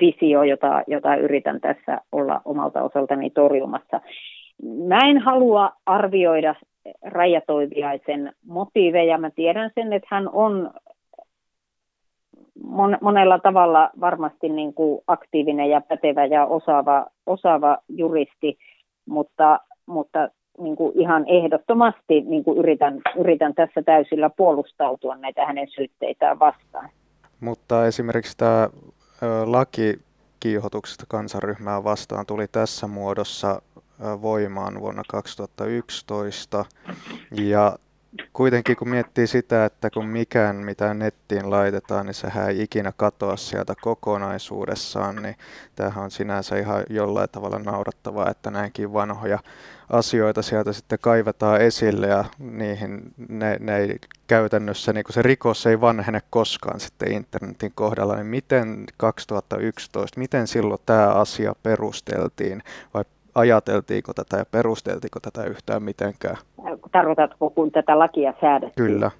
visio, jota, jota yritän tässä olla omalta osaltani torjumassa. Mä en halua arvioida Rajatoiviaisen motiiveja. Mä tiedän sen, että hän on mon, monella tavalla varmasti niin kuin aktiivinen ja pätevä ja osaava, osaava juristi, mutta, mutta niin kuin ihan ehdottomasti niin kuin yritän, yritän tässä täysillä puolustautua näitä hänen syytteitään vastaan. Mutta esimerkiksi tämä laki kiihotuksesta kansanryhmää vastaan tuli tässä muodossa voimaan vuonna 2011. Ja kuitenkin kun miettii sitä, että kun mikään mitä nettiin laitetaan, niin sehän ei ikinä katoa sieltä kokonaisuudessaan, niin tämähän on sinänsä ihan jollain tavalla naurattavaa, että näinkin vanhoja asioita sieltä sitten kaivetaan esille ja niihin ne, ne ei käytännössä, niin se rikos ei vanhene koskaan sitten internetin kohdalla, niin miten 2011, miten silloin tämä asia perusteltiin vai ajateltiinko tätä ja perusteltiinko tätä yhtään mitenkään? Tarkoitatko, kun tätä lakia säädettiin? Kyllä.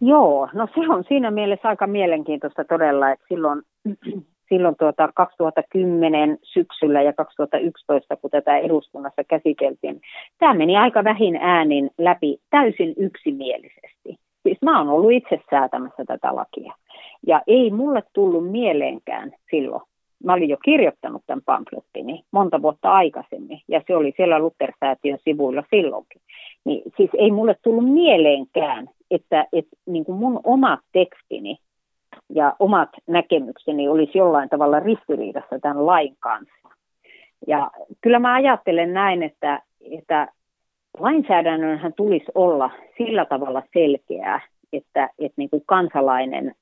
Joo, no se on siinä mielessä aika mielenkiintoista todella, että silloin, silloin tuota 2010 syksyllä ja 2011, kun tätä eduskunnassa käsiteltiin, tämä meni aika vähin äänin läpi täysin yksimielisesti. Siis mä oon ollut itse säätämässä tätä lakia. Ja ei mulle tullut mieleenkään silloin, mä olin jo kirjoittanut tämän pamflettini monta vuotta aikaisemmin, ja se oli siellä Luther-säätiön sivuilla silloinkin. Niin, siis ei mulle tullut mieleenkään, että, että niin kuin mun oma tekstini ja omat näkemykseni olisi jollain tavalla ristiriidassa tämän lain kanssa. Ja kyllä mä ajattelen näin, että, että lainsäädännönhän tulisi olla sillä tavalla selkeää, että, että niin kuin kansalainen,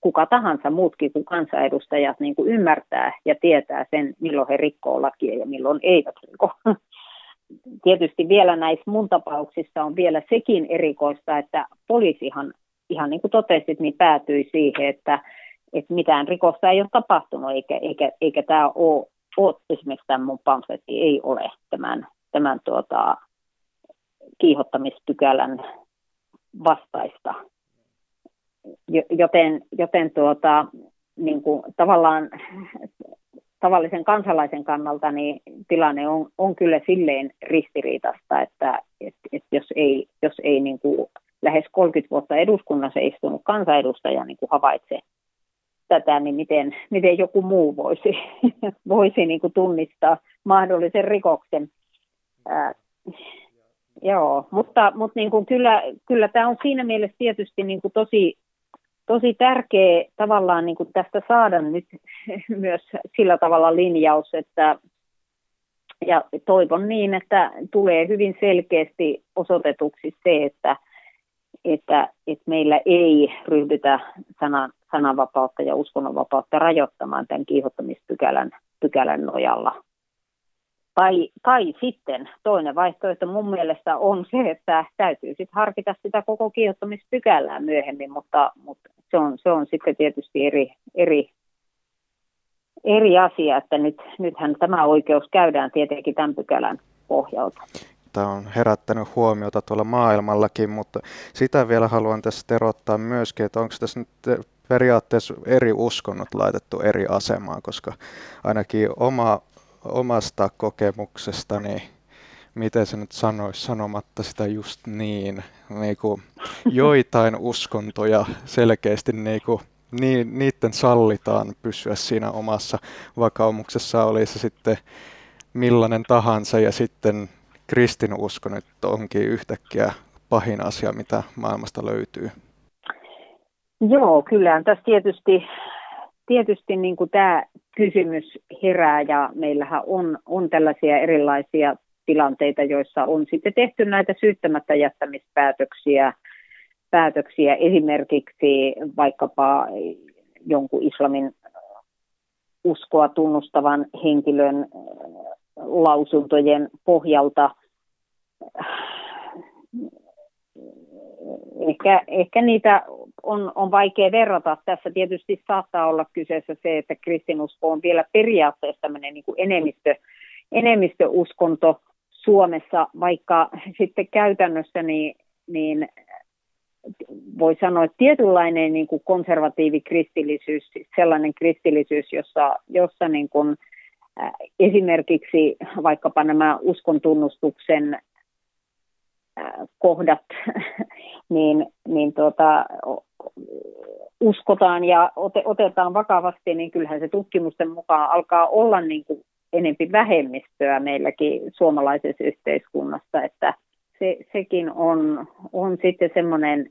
kuka tahansa muutkin kuin kansanedustajat niin kuin ymmärtää ja tietää sen, milloin he rikkoo lakia ja milloin eivät riko. Tietysti vielä näissä mun tapauksissa on vielä sekin erikoista, että poliisihan, ihan niin kuin totesit, niin päätyi siihen, että, että mitään rikosta ei ole tapahtunut, eikä, eikä, eikä tämä ole, ole esimerkiksi tämän mun pamfletti ei ole tämän, tämän tuota, kiihottamispykälän vastaista. Joten, joten tuota, niin kuin tavallaan tavallisen kansalaisen kannalta niin tilanne on, on kyllä silleen ristiriitasta, että et, et jos ei, jos ei niin kuin lähes 30 vuotta eduskunnassa istunut kansanedustaja niin kuin havaitse tätä, niin miten, miten joku muu voisi, voisi niin kuin tunnistaa mahdollisen rikoksen. Ää, Joo, mutta, mutta niin kuin kyllä, kyllä tämä on siinä mielessä tietysti niin kuin tosi, tosi tärkeä tavallaan niin kuin tästä saada nyt myös sillä tavalla linjaus, että ja toivon niin, että tulee hyvin selkeästi osoitetuksi se, että, että, että meillä ei ryhdytä sanan, sananvapautta ja uskonnonvapautta rajoittamaan tämän kiihottamispykälän pykälän nojalla. Tai, tai sitten toinen vaihtoehto mun mielestä on se, että täytyy sitten harkita sitä koko kiihottamispykälää myöhemmin, mutta, mutta se, on, se on sitten tietysti eri, eri, eri asia, että nyt, nythän tämä oikeus käydään tietenkin tämän pykälän pohjalta. Tämä on herättänyt huomiota tuolla maailmallakin, mutta sitä vielä haluan tässä erottaa myöskin, että onko tässä nyt periaatteessa eri uskonnot laitettu eri asemaan, koska ainakin oma omasta kokemuksestani, miten se nyt sanoisi sanomatta sitä just niin, niin kuin joitain uskontoja selkeästi niin kuin, niin, niiden sallitaan pysyä siinä omassa vakaumuksessa, oli se sitten millainen tahansa ja sitten kristinusko nyt onkin yhtäkkiä pahin asia, mitä maailmasta löytyy. Joo, kyllä tässä tietysti, tietysti niin kuin tämä kysymys herää ja meillähän on, on tällaisia erilaisia tilanteita, joissa on sitten tehty näitä syyttämättä jättämispäätöksiä, päätöksiä esimerkiksi vaikkapa jonkun islamin uskoa tunnustavan henkilön lausuntojen pohjalta ehkä, ehkä niitä on, on vaikea verrata. Tässä tietysti saattaa olla kyseessä se, että kristinusko on vielä periaatteessa tämmöinen niin enemmistö, enemmistöuskonto Suomessa, vaikka sitten käytännössä niin, niin voi sanoa, että tietynlainen niin kuin konservatiivikristillisyys, siis sellainen kristillisyys, jossa, jossa niin kuin, äh, esimerkiksi vaikkapa nämä uskontunnustuksen kohdat, niin, niin tuota, uskotaan ja otetaan vakavasti, niin kyllähän se tutkimusten mukaan alkaa olla niin kuin enempi vähemmistöä meilläkin suomalaisessa yhteiskunnassa, että se, sekin on, on sitten semmoinen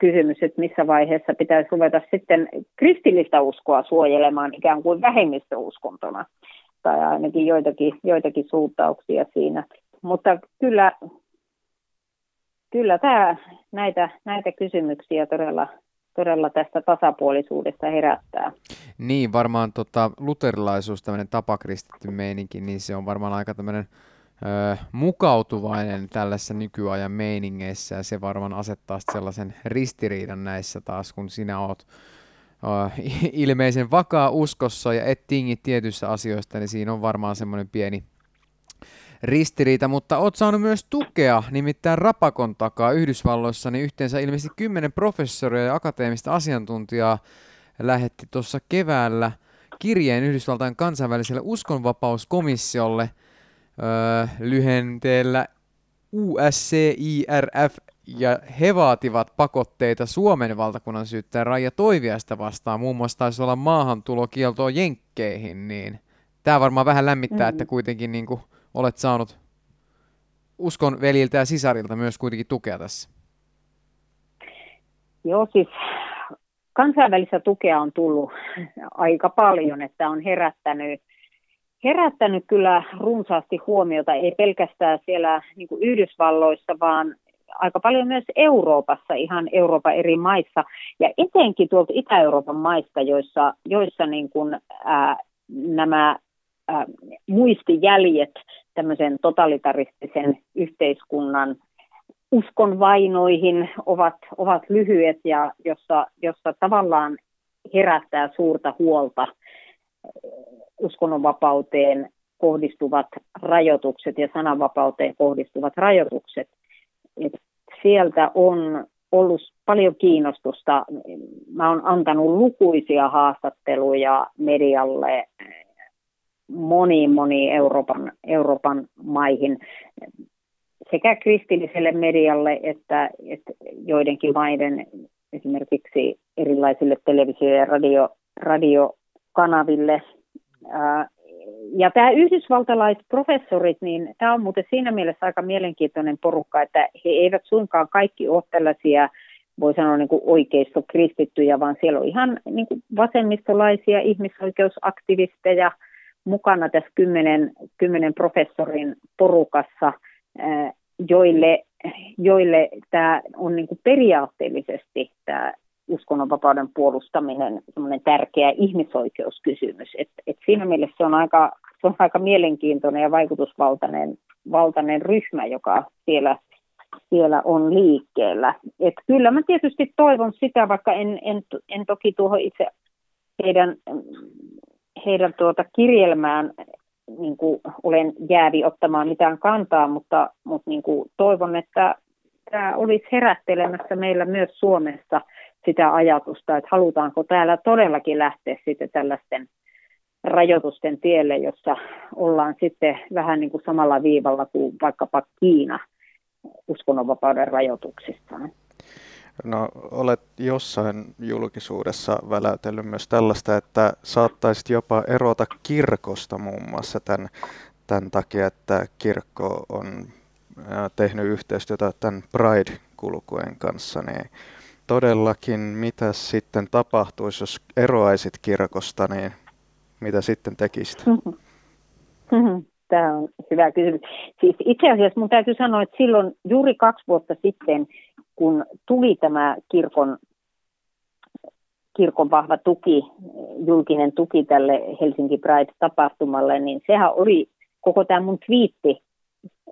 kysymys, että missä vaiheessa pitäisi ruveta sitten kristillistä uskoa suojelemaan ikään kuin vähemmistöuskontona, tai ainakin joitakin, joitakin suuntauksia siinä. Mutta kyllä kyllä tämä näitä, näitä kysymyksiä todella, todella tästä tasapuolisuudesta herättää. Niin, varmaan tota, luterilaisuus, tämmöinen tapakristitty meininki, niin se on varmaan aika tämmöinen ö, mukautuvainen tällaisessa nykyajan meiningeissä, ja se varmaan asettaa sellaisen ristiriidan näissä taas, kun sinä oot ilmeisen vakaa uskossa ja et tingi tietyissä asioista, niin siinä on varmaan semmoinen pieni ristiriita, mutta oot saanut myös tukea, nimittäin Rapakon takaa Yhdysvalloissa, niin yhteensä ilmeisesti kymmenen professoria ja akateemista asiantuntijaa lähetti tuossa keväällä kirjeen Yhdysvaltain kansainväliselle uskonvapauskomissiolle öö, lyhenteellä USCIRF ja he vaativat pakotteita Suomen valtakunnan syyttäjän Raija Toiviasta vastaan. Muun muassa taisi olla maahantulokieltoa Jenkkeihin, niin tämä varmaan vähän lämmittää, mm. että kuitenkin niin kuin olet saanut uskon veljiltä ja sisarilta myös kuitenkin tukea tässä? Joo, siis kansainvälistä tukea on tullut aika paljon, että on herättänyt, herättänyt kyllä runsaasti huomiota, ei pelkästään siellä niin Yhdysvalloissa, vaan aika paljon myös Euroopassa, ihan Euroopan eri maissa, ja etenkin tuolta Itä-Euroopan maista, joissa, joissa niin kuin, ää, nämä muistijäljet tämmöisen totalitaristisen yhteiskunnan uskonvainoihin ovat, ovat lyhyet ja jossa, jossa tavallaan herättää suurta huolta uskonnonvapauteen kohdistuvat rajoitukset ja sananvapauteen kohdistuvat rajoitukset. Et sieltä on ollut paljon kiinnostusta. Mä oon antanut lukuisia haastatteluja medialle moniin moniin Euroopan, Euroopan maihin sekä kristilliselle medialle että, että joidenkin maiden esimerkiksi erilaisille televisio- ja radio, radiokanaville. Ja tämä yhdysvaltalaisprofessorit, niin tämä on muuten siinä mielessä aika mielenkiintoinen porukka, että he eivät suinkaan kaikki ole tällaisia, voi sanoa niin kuin oikeistokristittyjä, vaan siellä on ihan niin kuin vasemmistolaisia ihmisoikeusaktivisteja mukana tässä kymmenen, kymmenen professorin porukassa, joille, joille tämä on niin kuin periaatteellisesti tämä uskonnonvapauden puolustaminen semmoinen tärkeä ihmisoikeuskysymys. Et, et siinä mielessä se on, aika, se on aika mielenkiintoinen ja vaikutusvaltainen valtainen ryhmä, joka siellä, siellä on liikkeellä. Et kyllä mä tietysti toivon sitä, vaikka en, en, en toki tuohon itse heidän, heidän tuota kirjelmään niin kuin olen jäävi ottamaan mitään kantaa, mutta, mutta niin kuin toivon, että tämä olisi herättelemässä meillä myös Suomessa sitä ajatusta, että halutaanko täällä todellakin lähteä sitten tällaisten rajoitusten tielle, jossa ollaan sitten vähän niin kuin samalla viivalla kuin vaikkapa Kiina uskonnonvapauden rajoituksissa. No, olet jossain julkisuudessa väläytellyt myös tällaista, että saattaisit jopa erota kirkosta muun muassa tämän, tämän takia, että kirkko on tehnyt yhteistyötä tämän Pride-kulkueen kanssa, niin todellakin, mitä sitten tapahtuisi, jos eroaisit kirkosta, niin mitä sitten tekisit? Tämä on hyvä kysymys. Siis itse asiassa mun täytyy sanoa, että silloin juuri kaksi vuotta sitten, kun tuli tämä kirkon, kirkon vahva tuki, julkinen tuki tälle Helsinki Pride-tapahtumalle, niin sehän oli koko tämä mun twiitti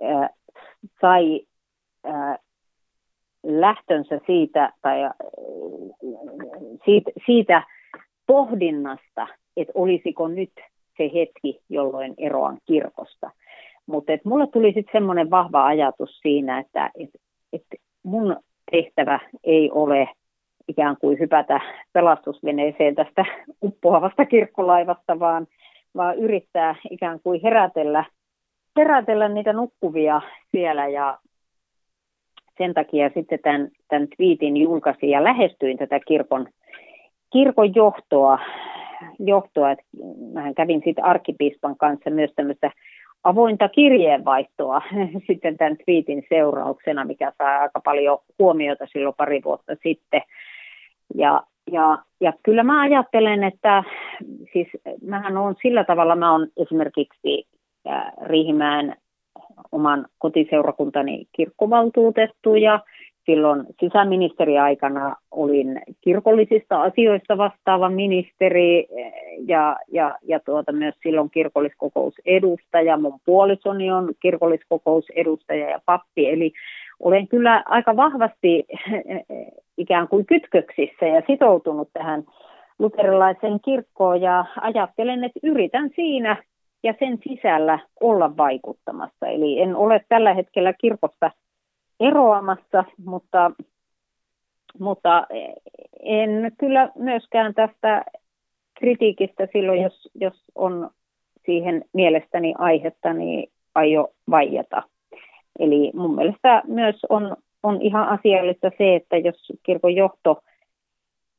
äh, sai äh, lähtönsä siitä, tai äh, siitä, siitä pohdinnasta, että olisiko nyt se hetki, jolloin eroan kirkosta. Mutta mulle tuli sitten semmoinen vahva ajatus siinä, että et, et mun tehtävä ei ole ikään kuin hypätä pelastusveneeseen tästä uppoavasta kirkkolaivasta, vaan, vaan yrittää ikään kuin herätellä, herätellä niitä nukkuvia siellä ja sen takia sitten tämän, tämän twiitin julkaisin ja lähestyin tätä kirkon, kirkon johtoa, johtoa. Että mähän kävin sitten arkkipiispan kanssa myös tämmöistä avointa kirjeenvaihtoa sitten tämän twiitin seurauksena, mikä saa aika paljon huomiota silloin pari vuotta sitten. Ja, ja, ja kyllä mä ajattelen, että siis mähän on sillä tavalla, mä on esimerkiksi Riihimäen oman kotiseurakuntani kirkkovaltuutettu ja silloin sisäministeriaikana olin kirkollisista asioista vastaava ministeri ja, ja, ja tuota, myös silloin kirkolliskokousedustaja. Mun puolisoni on kirkolliskokousedustaja ja pappi, eli olen kyllä aika vahvasti ikään kuin kytköksissä ja sitoutunut tähän luterilaiseen kirkkoon ja ajattelen, että yritän siinä ja sen sisällä olla vaikuttamassa. Eli en ole tällä hetkellä kirkosta eroamassa, mutta, mutta en kyllä myöskään tästä kritiikistä silloin, jos, jos on siihen mielestäni aihetta, niin aio vaijata. Eli mun mielestä myös on, on ihan asiallista se, että jos kirkon johto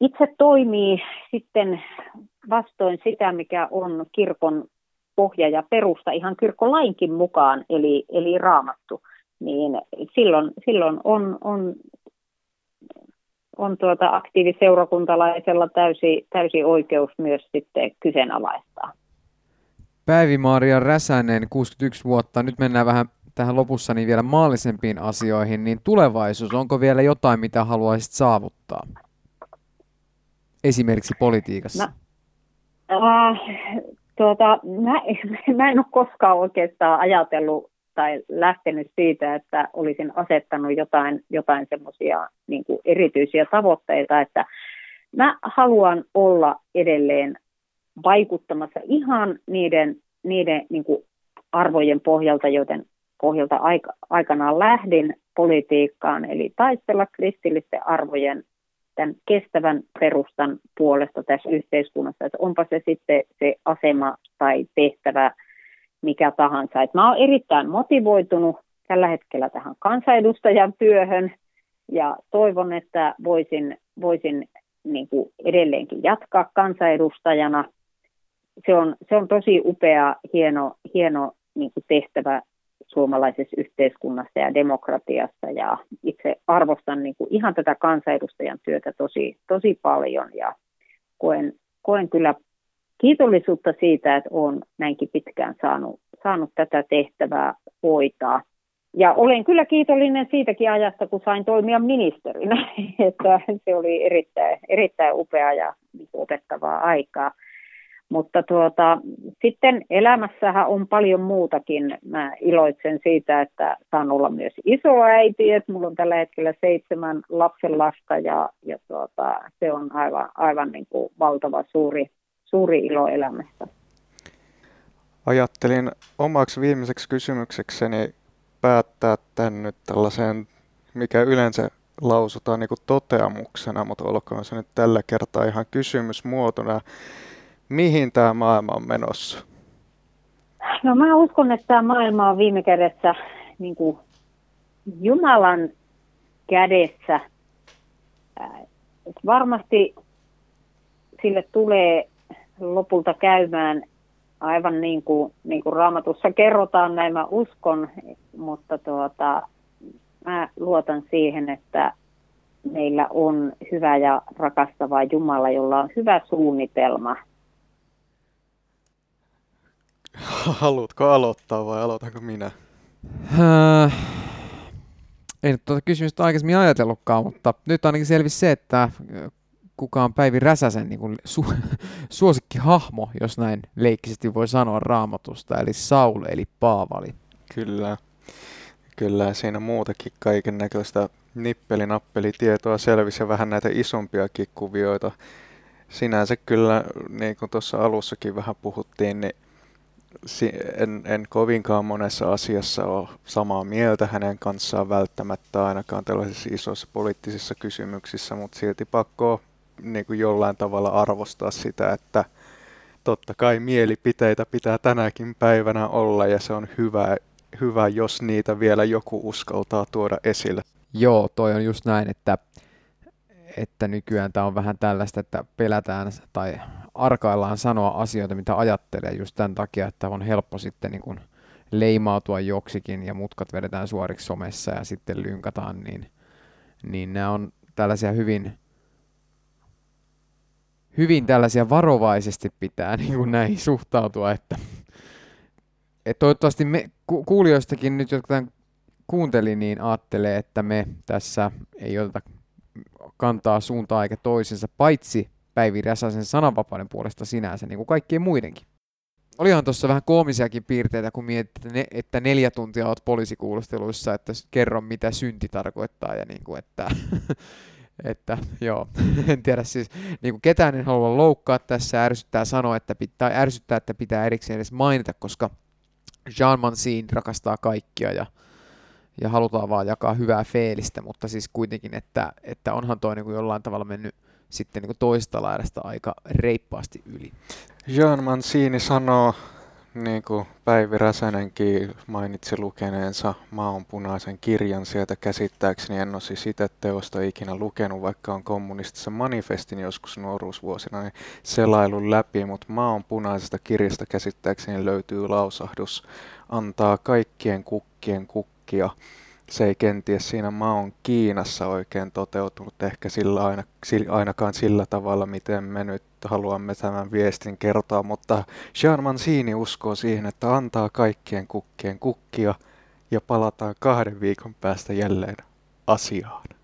itse toimii sitten vastoin sitä, mikä on kirkon pohja ja perusta ihan kirkkolainkin mukaan, eli, eli raamattu, niin silloin, silloin on, on, on tuota aktiiviseurakuntalaisella täysi, täysi oikeus myös sitten kyseenalaistaa. Päivi-Maaria Räsänen, 61 vuotta. Nyt mennään vähän tähän lopussa niin vielä maallisempiin asioihin. Niin tulevaisuus, onko vielä jotain, mitä haluaisit saavuttaa? Esimerkiksi politiikassa. Mä, äh, tuota, mä, mä en ole koskaan oikeastaan ajatellut tai lähtenyt siitä, että olisin asettanut jotain, jotain semmoisia niin erityisiä tavoitteita, että mä haluan olla edelleen vaikuttamassa ihan niiden, niiden niin arvojen pohjalta, joten pohjalta aika, aikanaan lähdin politiikkaan, eli taistella kristillisten arvojen tämän kestävän perustan puolesta tässä yhteiskunnassa, että onpa se sitten se asema tai tehtävä mikä tahansa. Et mä olen erittäin motivoitunut tällä hetkellä tähän kansanedustajan työhön ja toivon, että voisin, voisin niin kuin edelleenkin jatkaa kansanedustajana. Se on, se on tosi upea, hieno, hieno niin kuin tehtävä suomalaisessa yhteiskunnassa ja demokratiassa ja itse arvostan niin kuin ihan tätä kansanedustajan työtä tosi, tosi paljon ja koen, koen kyllä kiitollisuutta siitä, että olen näinkin pitkään saanut, saanut tätä tehtävää hoitaa. Ja olen kyllä kiitollinen siitäkin ajasta, kun sain toimia ministerinä, että se oli erittäin, erittäin upea ja otettavaa aikaa. Mutta tuota, sitten elämässähän on paljon muutakin. Mä iloitsen siitä, että saan olla myös isoäiti, että mulla on tällä hetkellä seitsemän lapsenlasta ja, ja tuota, se on aivan, aivan niin kuin valtava suuri, suuri ilo elämästä. Ajattelin omaksi viimeiseksi kysymyksekseni päättää tämän nyt tällaiseen, mikä yleensä lausutaan niin kuin toteamuksena, mutta olkoon se nyt tällä kertaa ihan kysymysmuotona mihin tämä maailma on menossa? No mä uskon, että tämä maailma on viime kädessä niin kuin Jumalan kädessä. Varmasti sille tulee lopulta käymään aivan niin kuin, niin kuin raamatussa kerrotaan, näin mä uskon, mutta tuota, mä luotan siihen, että meillä on hyvä ja rakastava Jumala, jolla on hyvä suunnitelma – Haluatko aloittaa vai aloitanko minä? Äh, en tuota kysymystä aikaisemmin ajatellutkaan, mutta nyt ainakin selvisi se, että kuka on Päivi Räsäsen niin kuin su- suosikkihahmo, jos näin leikkisesti voi sanoa raamatusta, eli Saul eli Paavali. Kyllä. Kyllä, siinä muutakin kaiken näköistä nippelinappelitietoa selvisi ja vähän näitä isompiakin kuvioita. Sinänsä kyllä, niin kuin tuossa alussakin vähän puhuttiin, niin en, en kovinkaan monessa asiassa ole samaa mieltä hänen kanssaan välttämättä ainakaan tällaisissa isoissa poliittisissa kysymyksissä, mutta silti pakko niin kuin jollain tavalla arvostaa sitä, että totta kai mielipiteitä pitää tänäkin päivänä olla ja se on hyvä, hyvä jos niitä vielä joku uskaltaa tuoda esille. Joo, toi on just näin, että, että nykyään tämä on vähän tällaista, että pelätään tai arkaillaan sanoa asioita, mitä ajattelee just tämän takia, että on helppo sitten niin kuin leimautua joksikin ja mutkat vedetään suoriksi somessa ja sitten lynkataan, niin, niin nämä on tällaisia hyvin, hyvin tällaisia varovaisesti pitää niin kuin näihin suhtautua, että et toivottavasti me ku, kuulijoistakin nyt, jotka tämän kuunteli, niin ajattelee, että me tässä ei oteta kantaa suuntaan eikä toisensa, paitsi Päivi Räsäsen sananvapauden puolesta sinänsä, niin kuin kaikkien muidenkin. Olihan tuossa vähän koomisiakin piirteitä, kun mietit, että neljä tuntia olet poliisikuulusteluissa, että kerro mitä synti tarkoittaa ja niin kuin, että, että joo, en tiedä siis, niin kuin ketään en halua loukkaa tässä, ärsyttää sanoa, että pitää, ärsyttää, että pitää erikseen edes mainita, koska Jean Mancini rakastaa kaikkia ja, ja halutaan vaan jakaa hyvää feelistä, mutta siis kuitenkin, että, että onhan toi niin kuin jollain tavalla mennyt sitten niin toista laidasta aika reippaasti yli. Jean Mancini sanoo, niin kuin Päivi Räsänenkin mainitsi lukeneensa maanpunaisen kirjan sieltä käsittääkseni. En ole siis itse teosta ikinä lukenut, vaikka on kommunistissa manifestin joskus nuoruusvuosina niin selailun läpi, mutta maanpunaisesta kirjasta käsittääkseni löytyy lausahdus. Antaa kaikkien kukkien kukkia. Se ei kenties siinä Maon Kiinassa oikein toteutunut ehkä sillä aina, ainakaan sillä tavalla, miten me nyt haluamme tämän viestin kertoa, mutta Jean Mancini uskoo siihen, että antaa kaikkien kukkien kukkia ja palataan kahden viikon päästä jälleen asiaan.